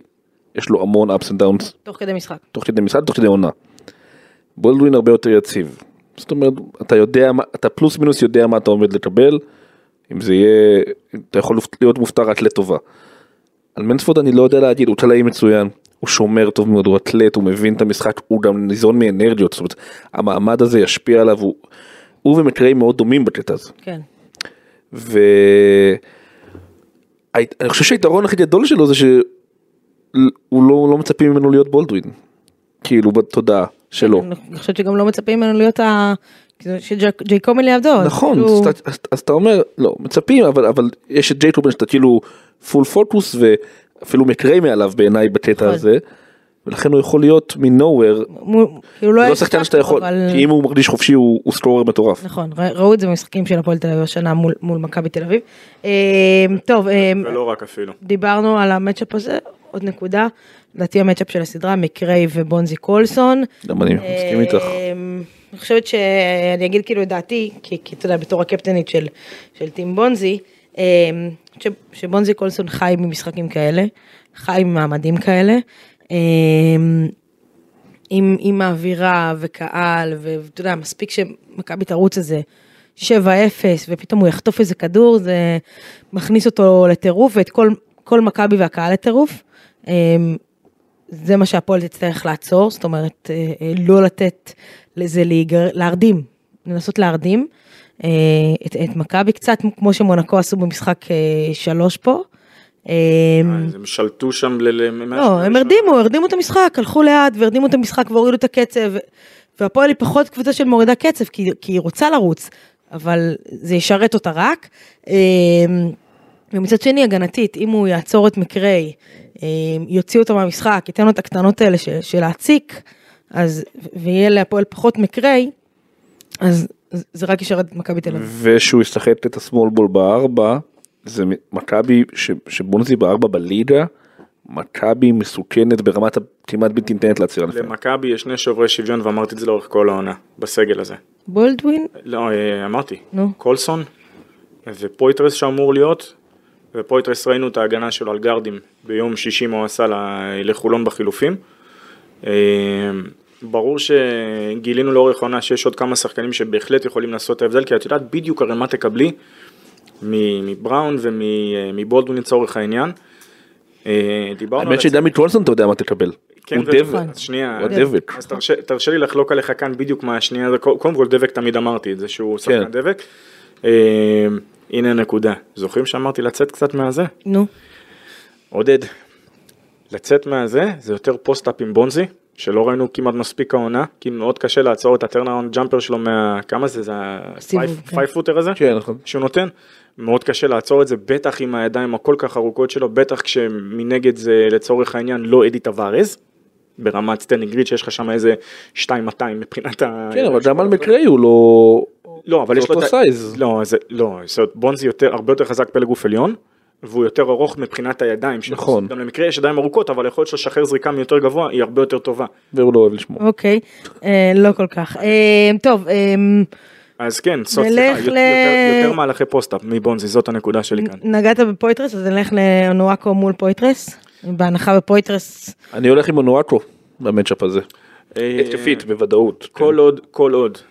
יש לו המון ups and downs תוך כדי משחק. תוך כדי משחק, תוך כדי עונה. בולדווין הרבה יותר יציב. זאת אומרת, אתה יודע, אתה פלוס מינוס יודע מה אתה עומד לקבל, אם זה יהיה, אתה יכול להיות מופתע רק לטובה. על מנספורד אני לא יודע להגיד, הוא צלעי מצוין, הוא שומר טוב מאוד, הוא אתלט, הוא מבין את המשחק, הוא גם ניזון מאנרגיות, זאת אומרת, המעמד הזה ישפיע עליו, הוא, הוא ומקריי מאוד דומים בקטע הזה. כן. ו... אני חושב שהיתרון הכי גדול שלו זה שהוא לא, לא מצפים ממנו להיות בולדווין. כאילו בתודעה שלו. אני חושבת שגם לא מצפים ממנו להיות שג'ייקומל יעבדו. אז נכון, כאילו- אז, אתה- אז, אז אתה אומר, לא, מצפים, אבל, אבל יש את ג'ייטובן שאתה כאילו פול פוקוס ואפילו מקרי מעליו בעיניי בקטע נכון. הזה. ולכן הוא יכול להיות מנוהוור, הוא- כאילו לא היה שחקן שאתה יכול, אבל- כי אם הוא מרגיש חופשי הוא, הוא סקורר מטורף. נכון, ראו את זה במשחקים של הפועל תל אביב השנה מול, מול מכבי תל אביב. אה, טוב, אה, ולא רק אפילו. דיברנו על המצ'אפ הזה, עוד נקודה, לדעתי המצ'אפ של הסדרה, מקריי ובונזי קולסון. גם אני מסכים איתך. אה, אני חושבת שאני אגיד כאילו את דעתי, כי, אתה יודע, בתור הקפטנית של, של טים בונזי, ש, שבונזי קולסון חי ממשחקים כאלה, חי ממעמדים כאלה. אה, עם, עם האווירה וקהל, ואתה יודע, מספיק שמכבי תרוץ איזה 7-0, ופתאום הוא יחטוף איזה כדור, זה מכניס אותו לטירוף, ואת כל, כל מכבי והקהל לטירוף. זה מה שהפועל תצטרך לעצור, זאת אומרת, אה, אה, לא לתת לזה להיגר, להרדים, לנסות להרדים אה, את, את מכבי קצת, כמו שמונקו עשו במשחק שלוש פה. הם שלטו שם ל... לא, הם הרדימו, הרדימו את המשחק, הלכו לאט והרדימו את המשחק והורידו את הקצב. והפועל היא פחות קבוצה של מורידה קצב, כי, כי היא רוצה לרוץ, אבל זה ישרת אותה רק. ומצד שני, הגנתית, אם הוא יעצור את מקריי, אה, יוציא אותו מהמשחק, ייתן לו את הקטנות האלה של, של להציק, אז, ויהיה להפועל פחות מקריי, אז זה רק ישרת את מכבי תל אביב. ושהוא ישחק את השמאל בול בארבע, זה מכבי ש- שבונזי בארבע בליגה, מכבי מסוכנת ברמת הכמעט בלתי ניתנת לעצירה לפעמים. למכבי יש שני שוברי שוויון ואמרתי את זה לאורך כל העונה, בסגל הזה. בולדווין? לא, אה, אמרתי, נו. קולסון ופויטרס שאמור להיות, ופויטרס ראינו את ההגנה שלו על גרדים ביום שישי מה הוא עשה לחולון בחילופים. אה, ברור שגילינו לאורך העונה שיש עוד כמה שחקנים שבהחלט יכולים לעשות את ההבדל, כי את יודעת בדיוק הרי מה תקבלי מבראון ומבולדווין לצורך העניין. אה, דיברנו האמת שדמי טרולסון אתה יודע מה תקבל. כן, הוא דבק. שנייה, הוא הדבק. אז תרשה, לי לחלוק עליך כאן בדיוק מהשנייה. קודם כל דבק תמיד אמרתי את זה שהוא שחקן כן. דבק. הנה הנקודה, זוכרים שאמרתי לצאת קצת מהזה? נו. עודד, לצאת מהזה זה יותר post-up עם בונזי, שלא ראינו כמעט מספיק העונה, כי מאוד קשה לעצור את ה turnaround jumper שלו מה... כמה זה? זה סיבוב, כן. ה-5 footer הזה? כן, נכון. שהוא נותן. מאוד קשה לעצור את זה, בטח עם הידיים הכל כך ארוכות שלו, בטח כשמנגד זה לצורך העניין לא אדי טווארז, ברמת standing reach שיש לך שם איזה 2,200 מבחינת ה... כן, אבל גם על מקריי הוא לא... לא, אבל זה יש לו אותו את ה- size. לא, זה לא, אומרת, בונזי יותר, הרבה יותר חזק פלג גוף עליון, והוא יותר ארוך מבחינת הידיים. שלו. נכון. גם למקריי יש ידיים ארוכות, אבל היכולת שלו לשחרר זריקה מיותר גבוה היא הרבה יותר טובה. והוא לא אוהב לשמור. אוקיי, אה, לא כל כך. אה, טוב, אה, אז כן, סוף, סליחה, ל- יותר, יותר, מהלכי post-up מבונזי, זאת הנקודה שלי כאן. נגעת בפויטרס, אז נלך לאונואקו מול פויטרס. בהנחה בפויטרס, אני הולך עם אונואקו ב matchup הזה. אה, התקפית בוודאות. כל עוד, כל עוד אה,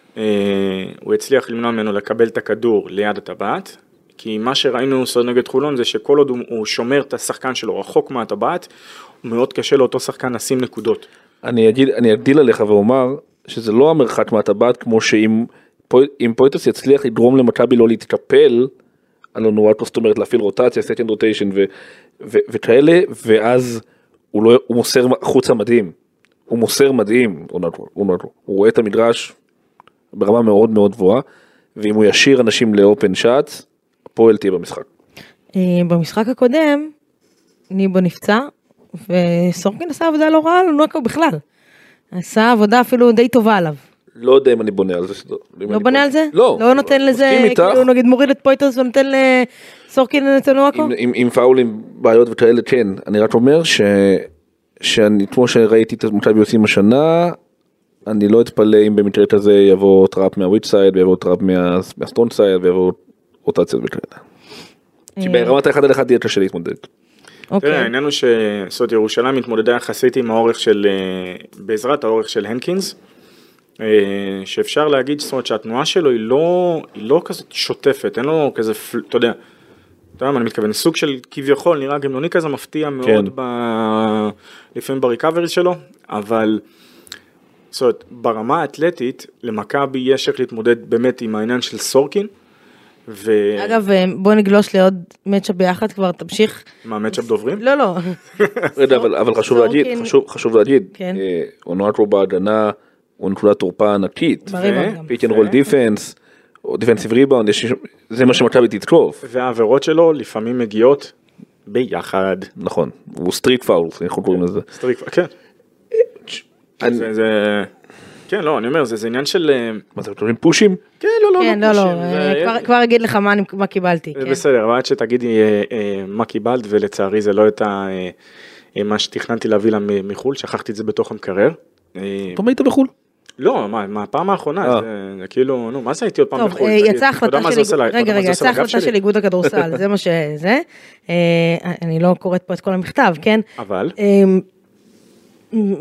הוא הצליח למנוע ממנו לקבל את הכדור ליד הטבעת, כי מה שראינו סוד נגד חולון זה שכל עוד הוא, שומר את השחקן שלו רחוק מהטבעת, מאוד קשה לאותו שחקן לשים נקודות. אני אגיד, אני אגדיל עליך ואומר שזה לא המרחק מהטבעת כמו שאם פוי- אם פויטרס יצליח לגרום למכבי לא להתקפל על אונואקו, זאת אומרת להפעיל רוטציה, stunt rotation וכאלה, ואז הוא, לא, הוא מוסר החוצה מדהים. הוא מוסר מדהים, אונואקו. הוא רואה את המגרש ברמה מאוד מאוד גבוהה, ואם הוא ישאיר אנשים לאופן שאט, הפועל תהיה במשחק. אה, במשחק הקודם, ניבו נפצע, וסורקין עשה עבודה לא רעה על אונואקו בכלל. עשה עבודה אפילו די טובה עליו. לא יודע אם אני בונה על זה. לא בונה על זה? לא. לא נותן לזה. כאילו נגיד מוריד את פויטרס ונותן לסורקין את עם, עם פאולים, בעיות וכאלה, כן. אני רק אומר ש, שאני, כמו שראיתי את מכבי עושים השנה, אני לא אתפלא אם במקרה כזה יבוא trap מה weak side ויבוא trap מה, מה strong side ויבוא רוטציות וכאלה. כי ברמת האחד על אחד יהיה קשה להתמודד. אוקיי. תראה, העניין הוא ש... זאת אומרת, ירושלים מתמודדה יחסית עם האורך של... אה, בעזרת האורך של הנקינס, אה, שאפשר להגיד, זאת אומרת, שהתנועה שלו היא לא, היא לא כזאת שוטפת, אין לו כזה, אתה יודע, אתה יודע מה אני מתכוון, סוג של כביכול נראה גמלוני כזה מפתיע מאוד ב... לפעמים ב recovery שלו, אבל זאת אומרת, ברמה האתלטית, למכבי יש איך להתמודד באמת עם העניין של סורקין, ו... אגב, אה, בוא נגלוש לעוד matchup ביחד כבר, תמשיך. מה, matchup דוברים? לא, לא. רגע, אבל, אבל חשוב להגיד, חשוב, חשוב להגיד, כן. אה, אונואקו בהגנה הוא נקודת תורפה ענקית. and roll defense, או defensive rebound, יש- זה מה שמכבי תתקוף. והעבירות שלו לפעמים מגיעות ביחד. נכון, הוא סטריט פאול, אנחנו קוראים לזה. סטריק, כן. אני- זה, זה, כן, לא, אני אומר, זה, זה עניין של... אה, מה זה, אתם פושים? כן, לא, לא, כן, לא, לא, פושים, אה, זה- כבר- כבר אגיד לך מה אני- מה קיבלתי. כן. בסדר, אבל עד שתגידי אה, אה, מה קיבלת, ולצערי זה לא הייתה מה שתכננתי להביא לה מחו"ל, שכחתי את זה בתוך המקרר. אה, פעם היית בחו"ל? לא, מה, מהפעם האחרונה, אה. זה, זה כאילו, נו, מה זה הייתי עוד פעם טוב, בחו"ל? תגיד, יצאה החלטה של רגע, רגע, יצאה לגב החלטה? של איגוד הכדורסל, זה מה שזה. אני לא קוראת פה את כל המכתב, כן? אבל, אה,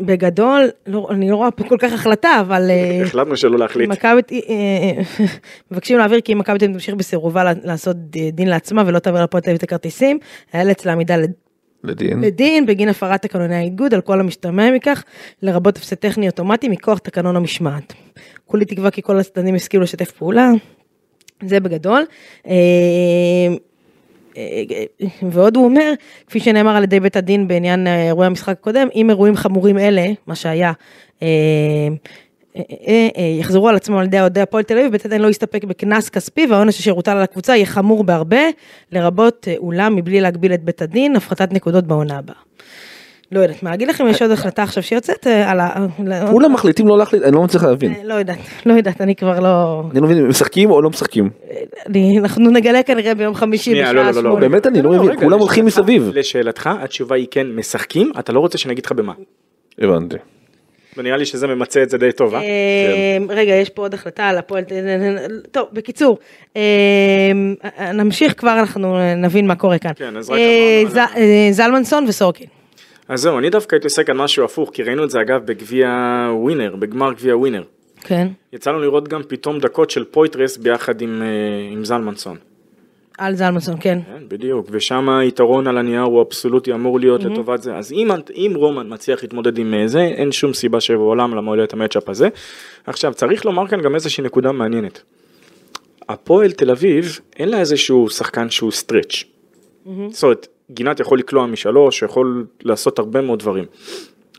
בגדול, לא- אני לא רואה פה כל כך החלטה, אבל... אה, החלטנו שלא להחליט. מכבי, אה, מבקשים להעביר כי אם מכבי תל אביב תמשיך בסירובה לעשות דין לעצמה ולא תעביר תל אביב את הכרטיסים, היה אצלה עמידה לד- לדין. לדין בגין הפרת תקנוני האיגוד על כל המשתמע מכך, לרבות הפסד טכני אוטומטי מכוח תקנון המשמעת. כולי תקווה כי כל הצדדים יסכימו לשתף פעולה, זה בגדול. ועוד הוא אומר, כפי שנאמר על ידי בית הדין בעניין אה, אירועי המשחק הקודם, אם אירועים חמורים אלה, מה שהיה, אה, אה, יחזרו על עצמם על ידי אוהדי הפועל תל אביב, בית הדין לא יסתפק בקנס כספי והעונש אשר הוטל על הקבוצה יהיה חמור בהרבה, לרבות אולם מבלי להגביל את בית הדין, הפחתת נקודות בעונה הבאה. לא יודעת מה להגיד לכם, יש עוד החלטה עכשיו שיוצאת אה, על ה... כולם מחליטים לא להחליט, אני לא מצליח להבין. אה, לא יודעת, לא יודעת, אני כבר לא... אני לא מבין, הם משחקים או לא משחקים? אנחנו נגלה כנראה ביום חמישי לא, בשעה לא, לא, לא, שמונה. באמת אני לא מבין, כולם הולכים מסביב. לשאלתך, התשובה היא כן, משחקים, אתה לא רוצה שאני אגיד לך במה. הבנתי. ונראה לי שזה ממצה את זה די טוב, אה? אה, רגע, יש פה עוד החלטה על הפועל, טוב, בקיצור, אה, נמשיך כבר, אנחנו נבין מה קורה כאן. כן, אה, אה, זלמנסון וסורקין. אז זהו, אני דווקא הייתי עוסק על משהו הפוך, כי ראינו את זה אגב בגביע ווינר, בגמר גביע ווינר. כן, יצא לנו לראות גם פתאום דקות של פויטרס ביחד עם, אה, עם זלמנסון. על זלמנסון, כן. כן, בדיוק, ושם היתרון על הנייר הוא אבסולוטי אמור להיות לטובת זה. אז אם, אם רומן מצליח להתמודד עם אה, זה, אין שום סיבה שבעולם למה לא את ה matchup הזה. עכשיו, צריך לומר כאן גם איזושהי נקודה מעניינת. הפועל תל אביב, אין לה איזשהו שחקן שהוא stretch. זאת אומרת, גינת יכול לקלוע משלוש, יכול לעשות הרבה מאוד דברים.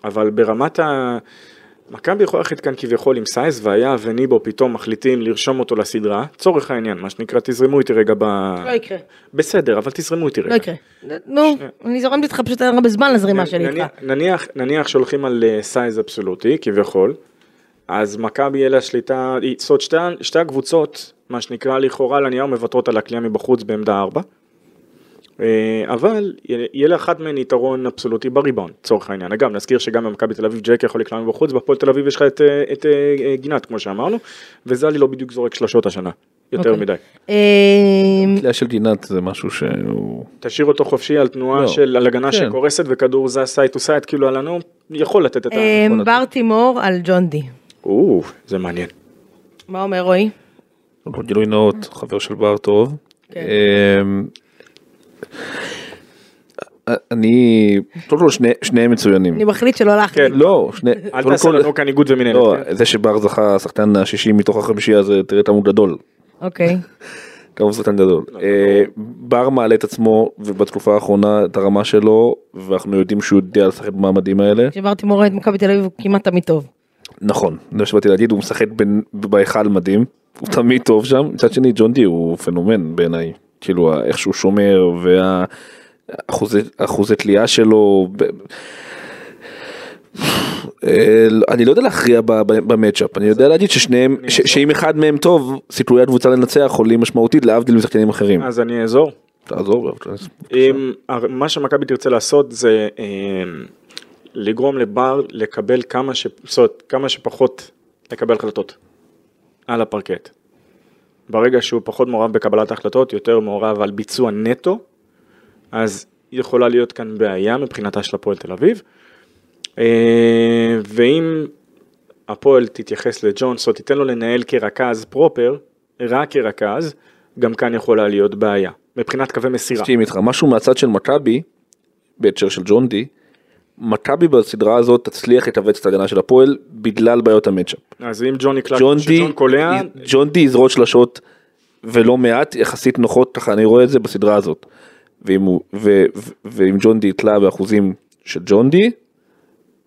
אבל ברמת ה... מכבי יכולה ללכת כאן כביכול עם size והיה וניבו פתאום מחליטים לרשום אותו לסדרה, צורך העניין, מה שנקרא, תזרמו איתי רגע ב... לא יקרה, בסדר, אבל תזרמו איתי רגע. לא יקרה. נו, אני זורמת איתך, פשוט אין הרבה זמן לזרימה שלי איתך. נניח- שהולכים על אה, size אבסולוטי כביכול, אז מכבי יהיה לה שליטה, זאת שתי, שתי הקבוצות, מה שנקרא לכאורה על הנייר מוותרות על הקליעה מבחוץ בעמדה 4, אבל יהיה לאחת מהן יתרון אבסולוטי בריבאונד, לצורך העניין. אגב, נזכיר שגם במכבי תל אביב ג'ק יכול לקלוע מבחוץ, בהפועל תל אביב יש לך את, אה, את אה, גינת, כמו שאמרנו, וזלי לא בדיוק זורק שלשות השנה, יותר אוקיי. מדי. אה, קליעה של גינת זה משהו שהוא... תשאיר אותו חופשי על תנועה לא. של, על הגנה כן. שקורסת וכדור זז side to side, כאילו עלינו, יכול לתת את ה... אה. בר תימור על ג'ון די. או, זה מעניין. מה אומר רועי? גילוי נאות, חבר של בר טוב. אני, קודם כל שני- שניהם מצוינים. אני מחליט שלא להחליט. כן. לא, שני, אל תעשה כל- לנו כאן איגוד ומנהלת. לא? זה שבר זכה שחקן השישי מתוך החמישייה זה תראה את עמוד גדול. אוקיי. הוא שחקן גדול. אה, בר מעלה את עצמו ובתקופה האחרונה את הרמה שלו ואנחנו יודעים שהוא יודע לשחק במעמדים האלה. כשבר תימור את מכבי תל אביב הוא כמעט תמיד טוב. נכון, זה מה שבאתי להגיד, הוא משחק בהיכל מדהים, הוא תמיד טוב שם, מצד שני ג'ון די הוא פנומן בעיניי, כאילו איך שהוא שומר והאחוזי תלייה שלו. אה, אני לא יודע להכריע במצ'אפ, אני יודע להגיד ששניהם, שאם אחד מהם טוב, סיכויי הקבוצה לנצח עולים משמעותית להבדיל משחקנים אחרים. אז אני אעזור. תעזור. אם מה שמכבי תרצה לעשות זה אה, לגרום לבר לקבל כמה שפחות לקבל החלטות על הפרקט. ברגע שהוא פחות מעורב בקבלת ההחלטות, יותר מעורב על ביצוע נטו, אז יכולה להיות כאן בעיה מבחינתה של הפועל תל אביב. אה, ואם הפועל תתייחס זאת אומרת, תיתן לו לנהל כרכז פרופר, רק כרכז, גם כאן יכולה להיות בעיה, מבחינת קווי מסירה. משהו מהצד של מכבי, בהקשר של ג'ון די, מכבי בסדרה הזאת תצליח לכווץ את ההגנה של הפועל בגלל בעיות ה matchup. אז אם ג'ון די, שג'ון קולע, ג'ון די יזרוק שלשות ולא מעט יחסית נוחות, ככה אני רואה את זה בסדרה הזאת. ואם, הוא, ו, ו, ואם ג'ון די יתלה באחוזים של ג'ון די,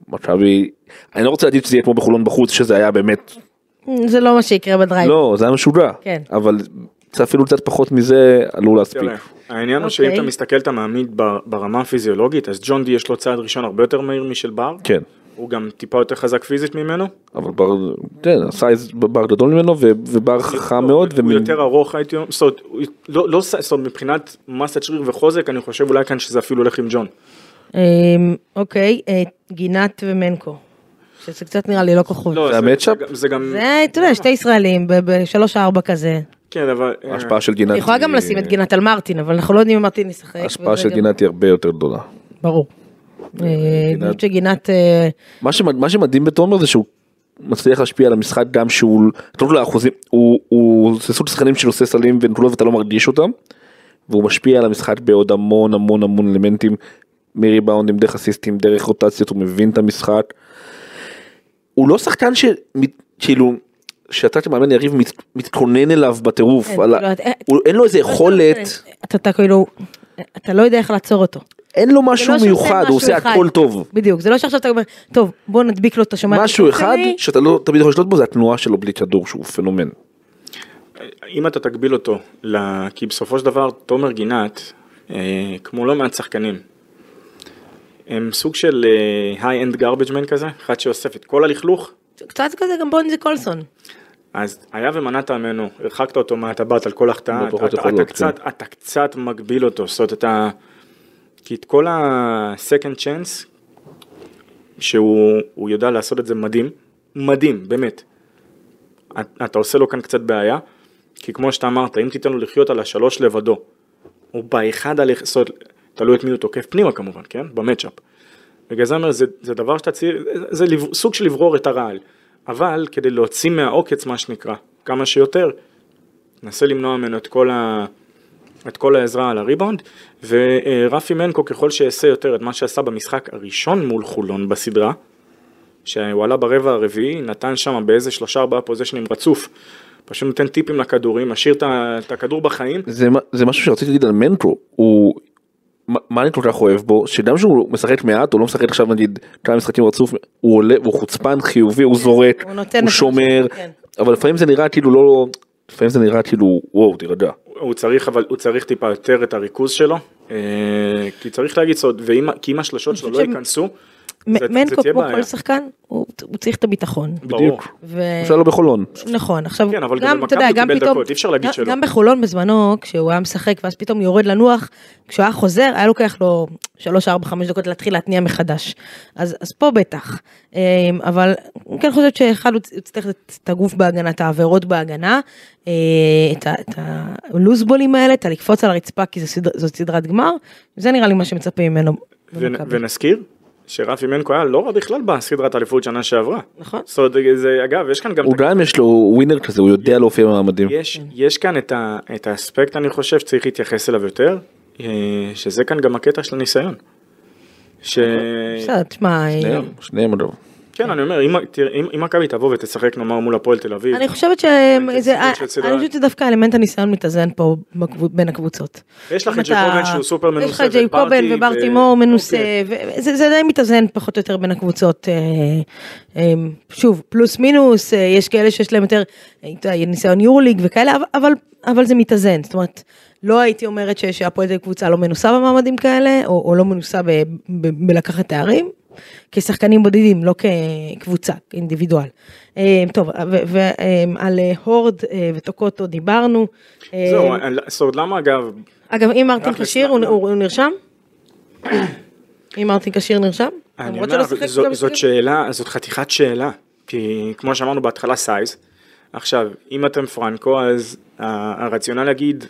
מכבי, אני לא רוצה להגיד שזה יהיה כמו בחולון בחוץ, שזה היה באמת, זה לא מה שיקרה בדרייב. לא, זה היה משוגע, כן. אבל אפילו קצת פחות מזה עלול להספיק. תראה, העניין הוא שאם אוקיי. אתה מסתכל אתה מעמיד ברמה הפיזיולוגית, אז ג'ון די יש לו צעד ראשון הרבה יותר מהיר משל בר, כן. הוא גם טיפה יותר חזק פיזית ממנו, אבל בר, כן, הסייז בר גדול ממנו ובר חכם מאוד. הוא יותר ארוך הייתי אומר, זאת אומרת, הוא- לא, לא, זאת אומרת, מבחינת מסת שריר וחוזק, אני חושב אולי כאן שזה אפילו הולך עם ג'ון. אמ, אוקיי, אה, גינת ומנקו. שזה קצת נראה לי לא כוחות. לא, זה זה- המצ'אפ? זה גם- זה אתה יודע, שתי ישראלים ב- בשלוש ארבע כזה. כן, אבל, אה, ההשפעה של גינת, אני יכולה גם לשים את גינת על מרטין, אבל אנחנו לא יודעים אם מרטין ישחק. ההשפעה של גינת היא הרבה יותר גדולה. ברור. אה, חושבת שגינת... אה, מה, שמד, מה שמדהים בתומר זה שהוא מצליח להשפיע על המשחק גם שהוא, טוב לאחוזים, הוא, הוא זה סוג שחקנים שעושה סלים ונקודות ואתה לא מרגיש אותם, והוא משפיע על המשחק בעוד המון המון המון אלמנטים, מריבאונדים, דרך אסיסטים, דרך רוטציות, הוא מבין את המשחק. הוא לא שחקן שכאילו, שאתה כמאמן יריב מת, מתכונן אליו בטירוף, כן, על ה- כאילו, את- הוא- אין לו איזה יכולת, אתה, אתה כאילו, אתה לא יודע איך לעצור אותו. אין לו משהו לא מיוחד, משהו הוא עושה אחד. הכל טוב. בדיוק, זה לא שעכשיו אתה אומר, טוב, בוא נדביק לו את השומעת. משהו אחד שלי." שאתה לא תמיד יכול לשלוט בו זה התנועה שלו בלי כדור שהוא פנומן. אם אתה תגביל אותו, ל- כי בסופו של דבר תומר גינת, אה, כמו לא מעט שחקנים, הם סוג של היי-אנד man כזה, אחד שאוסף את כל הלכלוך, קצת כזה גם בונזי קולסון. אז היה ומנעת ממנו, הרחקת אותו מהטבעת על כל החטאה, לא אתה, אתה, אתה, קצת, אתה קצת מגביל אותו, זאת אומרת אתה, כי את כל ה-second chance, שהוא הוא יודע לעשות את זה מדהים, מדהים, באמת. את- אתה עושה לו כאן קצת בעיה, כי כמו שאתה אמרת, אם תיתן לו לחיות על השלוש לבדו, או באחד על זאת אומרת, תלוי את מי הוא תוקף פנימה כמובן, כן? במצ'אפ. בגלל זה אומר, זה, זה דבר שאתה צריך, זה, זה לב- סוג של לברור את הרעל. אבל כדי להוציא מהעוקץ, מה שנקרא, כמה שיותר, נסה למנוע ממנו את כל, ה, את כל העזרה על הריבאונד, ורפי מנקו ככל שיעשה יותר את מה שעשה במשחק הראשון מול חולון בסדרה, שהוא עלה ברבע הרביעי, נתן שם באיזה שלושה ארבעה פוזיישנים רצוף, פשוט נותן טיפים לכדורים, משאיר את הכדור בחיים, זה, זה משהו שרציתי להגיד על מנקו, הוא, מה, אני כל כך אוהב בו, שגם שהוא משחק מעט, הוא לא משחק עכשיו נגיד כמה משחקים רצוף, הוא עולה, הוא חוצפן חיובי, הוא זורק, הוא שומר, כן. אבל לפעמים זה נראה כאילו לא, לפעמים זה נראה כאילו וואו תירגע. הוא צריך אבל הוא צריך טיפה יותר את הריכוז שלו, אה, כי צריך להגיד סוד, ואם, כי אם השלשות שלו לא ייכנסו, מנקו כמו. כל שחקן, הוא צריך את הביטחון. בדיוק. אפשר לו בחולון. נכון, עכשיו, כן, גם אתה יודע, גם פתאום, גם- בחולון בזמנו, כשהוא היה משחק ואז פתאום יורד לנוח, כשהוא היה חוזר, היה לוקח לו 3, 4, 5 דקות להתחיל להתניע מחדש. אז, אז פה בטח. אמ, אבל אני כן חושבת שאחד, הוא צריך את הגוף בהגנה, את העבירות בהגנה, אה, את הלוזבולים האלה, את הלקפוץ על הרצפה, כי זאת סדרת גמר, זה נראה לי מה שמצפים ממנו. ונזכיר שרפי מנקו היה לא רע בכלל בסדרת האליפות שנה שעברה. נכון. זאת אומרת, זה, אגב, יש כאן גם, הוא גם יש לו ווינר כזה, הוא יודע להופיע במעמדים. יש, יש כאן את, ה, את האספקט, אני חושב, שצריך להתייחס אליו יותר, אה, שזה כאן גם הקטע של הניסיון. ש... בסדר, תשמע, אה, שניהם, שניהם אגב. כן, אני אומר, אם- מכבי תבוא ותשחק נאמר מול הפועל תל אביב, אני חושבת שזה, שדווקא אלמנט הניסיון מתאזן פה בין הקבוצות. יש לך את ג'קובן שהוא סופר יש לך מנוסה, את ג'ייקובן וברטי, וברטי ו- מור מנוסה, זה די מתאזן פחות או יותר בין הקבוצות. אה, אה, שוב, פלוס מינוס, אה, יש כאלה שיש להם יותר אה, ניסיון יורליג וכאלה, אבל- זה מתאזן, זאת אומרת, לא הייתי אומרת שהפועל תל קבוצה לא מנוסה במעמדים כאלה, או, או לא מנוסה ב, ב, בלקחת תארים. כשחקנים בודדים, לא כקבוצה, כאינדיבידואל. אה, טוב, ועל הורד אה, וטוקוטו דיברנו. אה, זהו, זאת אומרת, למה אגב, אגב, אם מרטין כשיר, הוא- לא. הוא נרשם? אם מרטין כשיר נרשם? אני אומר, זאת? שאלה, זאת חתיכת שאלה, כי כמו שאמרנו בהתחלה סייז, עכשיו, אם אתם פרנקו, אז הרציונל להגיד,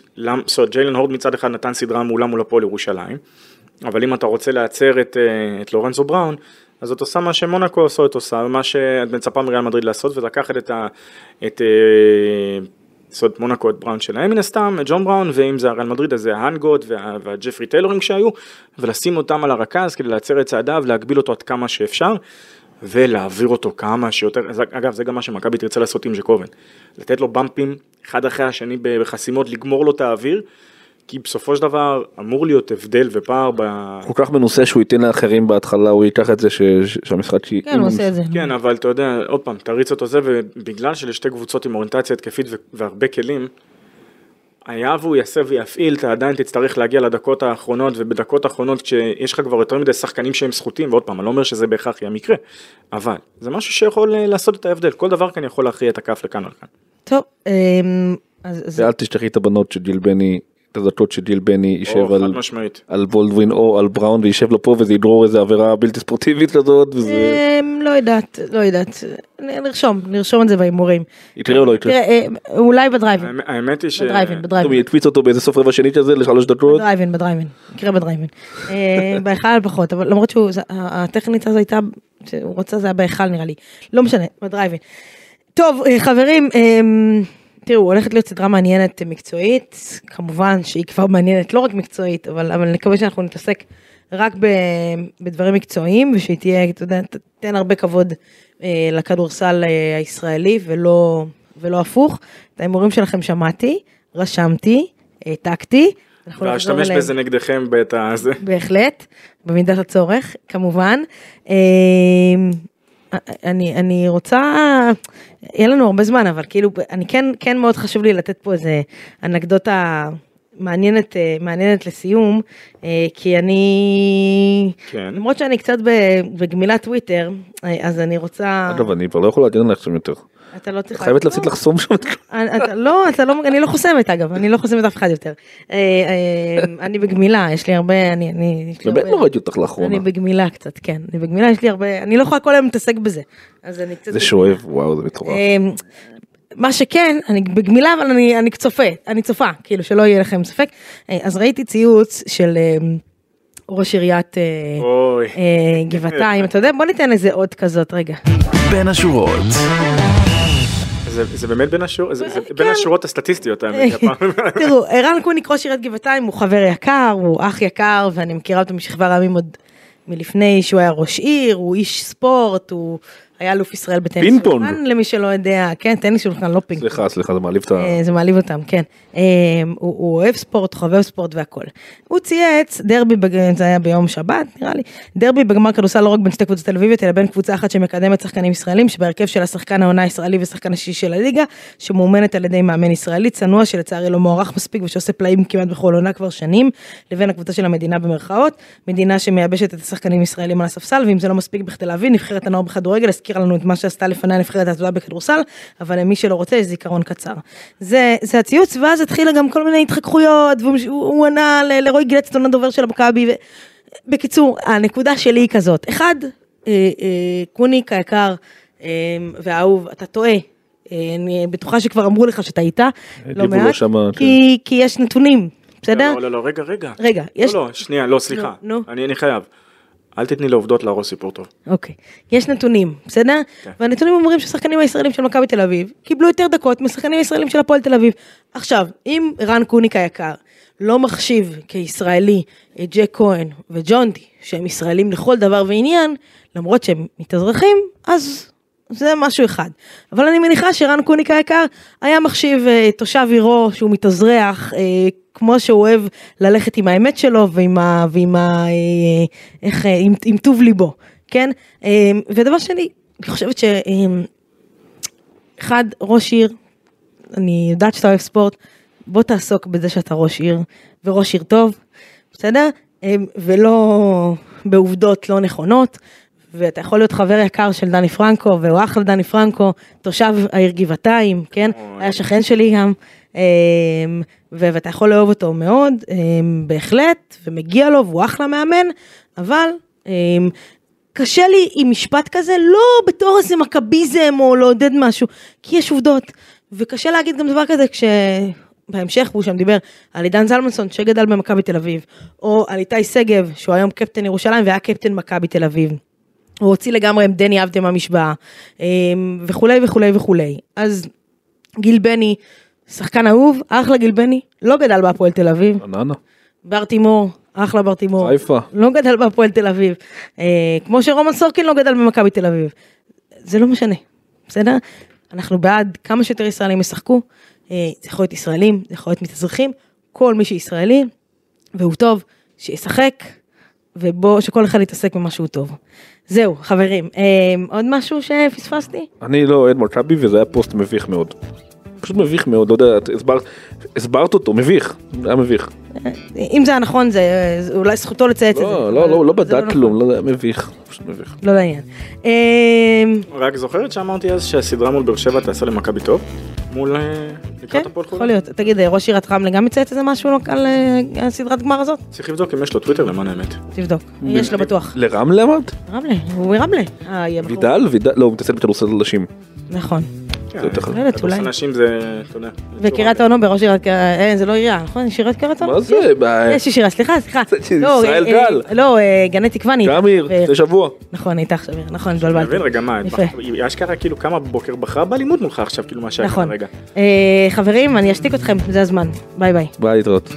זאת אומרת, ג'יילן הורד מצד אחד נתן סדרה מעולה מול הפועל ירושלים, אבל אם אתה רוצה להצר את, אה, את לורנזו בראון, אז את עושה מה שמונקו עושות עושה, ומה שאת מצפה מריאל מדריד לעשות, ולקחת את ה... את, אה, אומרת, מונקו את בראון שלהם מן הסתם, את ג'ון בראון, ואם זה הריאל מדריד אז זה ההנגוט וה- והג'פרי טיילורינג שהיו, ולשים אותם על הרכז כדי להצר את צעדיו, להגביל אותו עד כמה שאפשר, ולהעביר אותו כמה שיותר, אגב זה גם מה שמכבי תרצה לעשות עם ג'קובן, לתת לו במפים אחד אחרי השני בחסימות, לגמור לו את האוויר, כי בסופו של דבר אמור להיות הבדל ופער ב... כל כך מנוסה שהוא ייתן לאחרים בהתחלה, הוא ייקח את זה ש- ש- שהמשחק... כן, הוא עושה את זה. כן, אבל אתה יודע, עוד פעם, תריץ אותו זה, ובגלל שלשתי קבוצות עם אוריינטציה התקפית ו- והרבה כלים, היה והוא יעשה ויפעיל, אתה עדיין תצטרך להגיע לדקות האחרונות, ובדקות האחרונות כשיש לך כבר יותר מדי שחקנים שהם זכותים, ועוד פעם, אני לא אומר שזה בהכרח יהיה מקרה, אבל זה משהו שיכול אה, לעשות את ההבדל, כל דבר כאן יכול להכריע את הכף לכאן או לכאן. טוב, אמ, אז ואל תשכחי את הבנות שג'יל בני, את הדקות שג'יל בני יישב על... על וולדווין או על בראון וישב לו פה וזה יגרור איזה עבירה בלתי ספורטיבית כזאת וזה אמ, לא יודעת, לא יודעת, נרשום, נרשום את זה בהימורים. יקרה או לא יקרה. אה, אולי בדרייבין, האמת- היא ש... בדרייבין, בדרייבין. יקפיץ אותו באיזה סוף רבע שנית הזה לשלוש דקות. בדרייבין, בדרייבין, יקרה בדרייבין. אה, בהיכל פחות, אבל למרות שהוא, זה- ה- הטכנית הזו הייתה, שהוא רצה זה היה בהיכל נראה לי, לא משנה, בדרייבין. טוב, אה, חברים, תראו, הולכת להיות סדרה מעניינת אה, מקצועית, כמובן שהיא כבר מעניינת לא רק מקצועית, אבל, אבל נקווה שאנחנו נתעסק רק ב, בדברים מקצועיים, ושהיא תהיה, אתה יודע, תתן הרבה כבוד אה, לכדורסל אה, הישראלי, ולא, ולא הפוך. את ההימורים שלכם שמעתי, רשמתי, העתקתי, לא ואשתמש אליהם. בזה נגדכם בעת הזה. בהחלט, במידת הצורך, כמובן. אה, אני, אני רוצה, יהיה לנו הרבה זמן, אבל כאילו, אני כן, כן מאוד חשוב לי לתת פה איזה אנקדוטה מעניינת, אה, מעניינת לסיום, אה, כי אני, כן. למרות שאני קצת בגמילת טוויטר, אה, אז אני רוצה, אגב, אני כבר לא יכול להגן עליך שם יותר. אתה לא צריך, חייבת לא, להפסיק לחסום שם את לא, אתה לא, אני לא חוסמת אגב, אני לא חוסמת אף אחד יותר. אה, אה, אני בגמילה, יש לי הרבה, אני, באמת לא ראיתי אותך לאחרונה. אני בגמילה קצת, כן, אני בגמילה, יש לי הרבה, אני לא יכולה כל היום להתעסק בזה. אז אני קצת... זה שואב, וואו, זה מטורף. אמ, מה שכן, אני בגמילה, אבל אני, אני צופה, אני צופה, כאילו שלא יהיה לכם ספק. אה, אז ראיתי ציוץ של ראש עיריית אה. אה, גבעתיים, אתה יודע, בוא ניתן איזה עוד כזאת, רגע. בין השורות. זה באמת בין כן. השורות הסטטיסטיות, האמת. תראו, ערן קוניק, ראש עיריית גבעתיים, הוא חבר יקר, הוא אח יקר, ואני מכירה אותו משכבר הימים עוד מלפני שהוא היה ראש עיר, הוא איש ספורט, הוא היה אלוף ישראל בטניס פינג פונג. שולחן, למי שלא יודע, כן, טניס שולחן, לא פינג פונג. סליחה, סליחה, זה מעליב את ה... אה, זה מעליב אותם, כן. אה, הוא, הוא אוהב ספורט, חובב ספורט והכל. הוא צייץ דרבי, בג... זה היה ביום שבת נראה לי, דרבי בגמר כדורסל לא רק בין שתי קבוצות תל אביביות, אלא בין קבוצה אחת שמקדמת שחקנים ישראלים, שבהרכב של השחקן העונה הישראלי ושחקן השישי של הליגה, שמאומנת על ידי מאמן ישראלי צנוע שלצערי לא מוערך מספיק ושעושה פלאים כמעט בכל עונה כבר שנים, לבין הקבוצה של המדינה במרכאות, מדינה שמייבשת את השחקנים הישראלים על הספסל, ואם זה לא מספיק בכדי להבין, נבחרת הנוער בכדורגל הזכירה לנו את מה שעשתה לפניה נבחרת העתודה בכדורסל, אבל למי שלא רוצה יש זיכרון קצר. זה, זה הציוץ, ואז התחילה גם כל מיני התחככויות, והוא הוא, הוא ענה לרועי גלדסטון הדובר של המכבי. ו... בקיצור, הנקודה שלי היא כזאת, אחד, אה, אה, קוניק היקר אה, והאהוב, אתה טועה. אה, אני בטוחה שכבר אמרו לך שטעית, לא הגיבו לו מעט, שמה, כן. כי, כי יש נתונים, בסדר? לא, לא, לא, רגע, רגע. רגע, יש- לא, לא, שנייה, לא, סליחה. נו, נו. אני אני חייב. אל תתני לעובדות להרוס סיפור טוב. אוקיי, יש נתונים, בסדר? כן. והנתונים אומרים שהשחקנים הישראלים של מכבי תל אביב קיבלו יותר דקות משחקנים הישראלים של הפועל תל אביב. עכשיו, אם רן קוניק היקר לא מחשיב כישראלי את ג'ק כהן וג'ונדי, שהם ישראלים לכל דבר ועניין, למרות שהם מתאזרחים, אז זה משהו אחד. אבל אני מניחה שרן קוניק היקר היה מחשיב אה, תושב עירו שהוא מתאזרח, אה, כמו שהוא אוהב ללכת עם האמת שלו ועם ה... ועם ה... אה, איך... אה, עם, עם טוב ליבו, כן? אה, ודבר שני, אני חושבת ש... אחד, ראש עיר, אני יודעת שאתה אוהב ספורט, בוא תעסוק בזה שאתה ראש עיר, וראש עיר טוב, בסדר? ולא בעובדות לא נכונות. ואתה יכול להיות חבר יקר של דני פרנקו, והוא אחלה דני פרנקו, תושב העיר גבעתיים, כן? היה שכן שלי גם, ואתה יכול לאהוב אותו מאוד, אמ, בהחלט, ומגיע לו, והוא אחלה מאמן, אבל אמ, קשה לי עם משפט כזה, לא בתור איזה מכביזם או לעודד משהו, כי יש עובדות, וקשה להגיד גם דבר כזה כש... בהמשך הוא שם דיבר על עידן זלמנסון שגדל במכבי תל אביב, או על איתי שגב שהוא היום קפטן ירושלים והיה קפטן מכבי תל אביב. הוא הוציא לגמרי עם דני עבדה מהמשוואה, אמ, וכולי וכולי וכולי. אז גיל בני, שחקן אהוב, אחלה גיל בני, לא גדל בהפועל תל אביב. בננה. בר תימור, אחלה בר תימור. חיפה. לא גדל בהפועל תל אביב. אה, כמו שרומן סורקין לא גדל במכבי תל אביב. זה לא משנה, בסדר? אנחנו בעד כמה שיותר ישראלים ישחקו. אה, זה יכול להיות ישראלים, זה יכול להיות מתאזרחים. כל מי שישראלי, והוא טוב, שישחק, ובוא, שכל אחד יתעסק במה שהוא טוב. זהו, חברים. אה, עוד משהו שפספסתי? אני לא אוהד מכבי וזה היה פוסט מביך מאוד. פשוט מביך מאוד, לא יודע, את הסברת, הסברת אותו, מביך, היה מביך. אם זה היה נכון, זה זה אולי זכותו לצייץ את זה. לא, לא, לא, לא זה בדק נכון. כלום, לא יודע, מביך, פשוט מביך. לא לעניין. אה, רק זוכרת שאמרתי אז שהסדרה מול באר שבע תעשה למכבי טוב? מול... אה, כן, לקראת הפועל יכול? להיות. תגיד, אה, ראש עיריית רמלה גם מצייץ איזה משהו על אה, הסדרת גמר הזאת? צריך לבדוק אם יש לו טוויטר למען האמת. תבדוק. יש לו בטוח. לרמלה אמרת? רמלה, הוא מרמלה. וידל? וידל? לא, הוא מתעסק בכדורסל נשים. נכון. כן. לא יודעת, כדורסל אולי. נשים זה, אתה יודע. וקריית אונו בראש עיריית, אה, זה לא עירייה, נכון? יש עיריית קריית אונו? מה זה? יש יש עירייה, סליחה, סליחה. לא, ישראל אה, גל. אה, לא, גני תקווה אני... גם עיר, לפני שבוע. נכון, הייתה עכשיו עיר, נכון, התבלבלתי. מבין רגע מה. היא אשכרה כאילו קמה בבוקר בחרה באלימות מולך עכשיו כאילו מה שהיה כאן נכון. הרגע. אה, חברים, אני אשתיק אתכם, זה הזמן. ביי ביי. ביי, להתראות.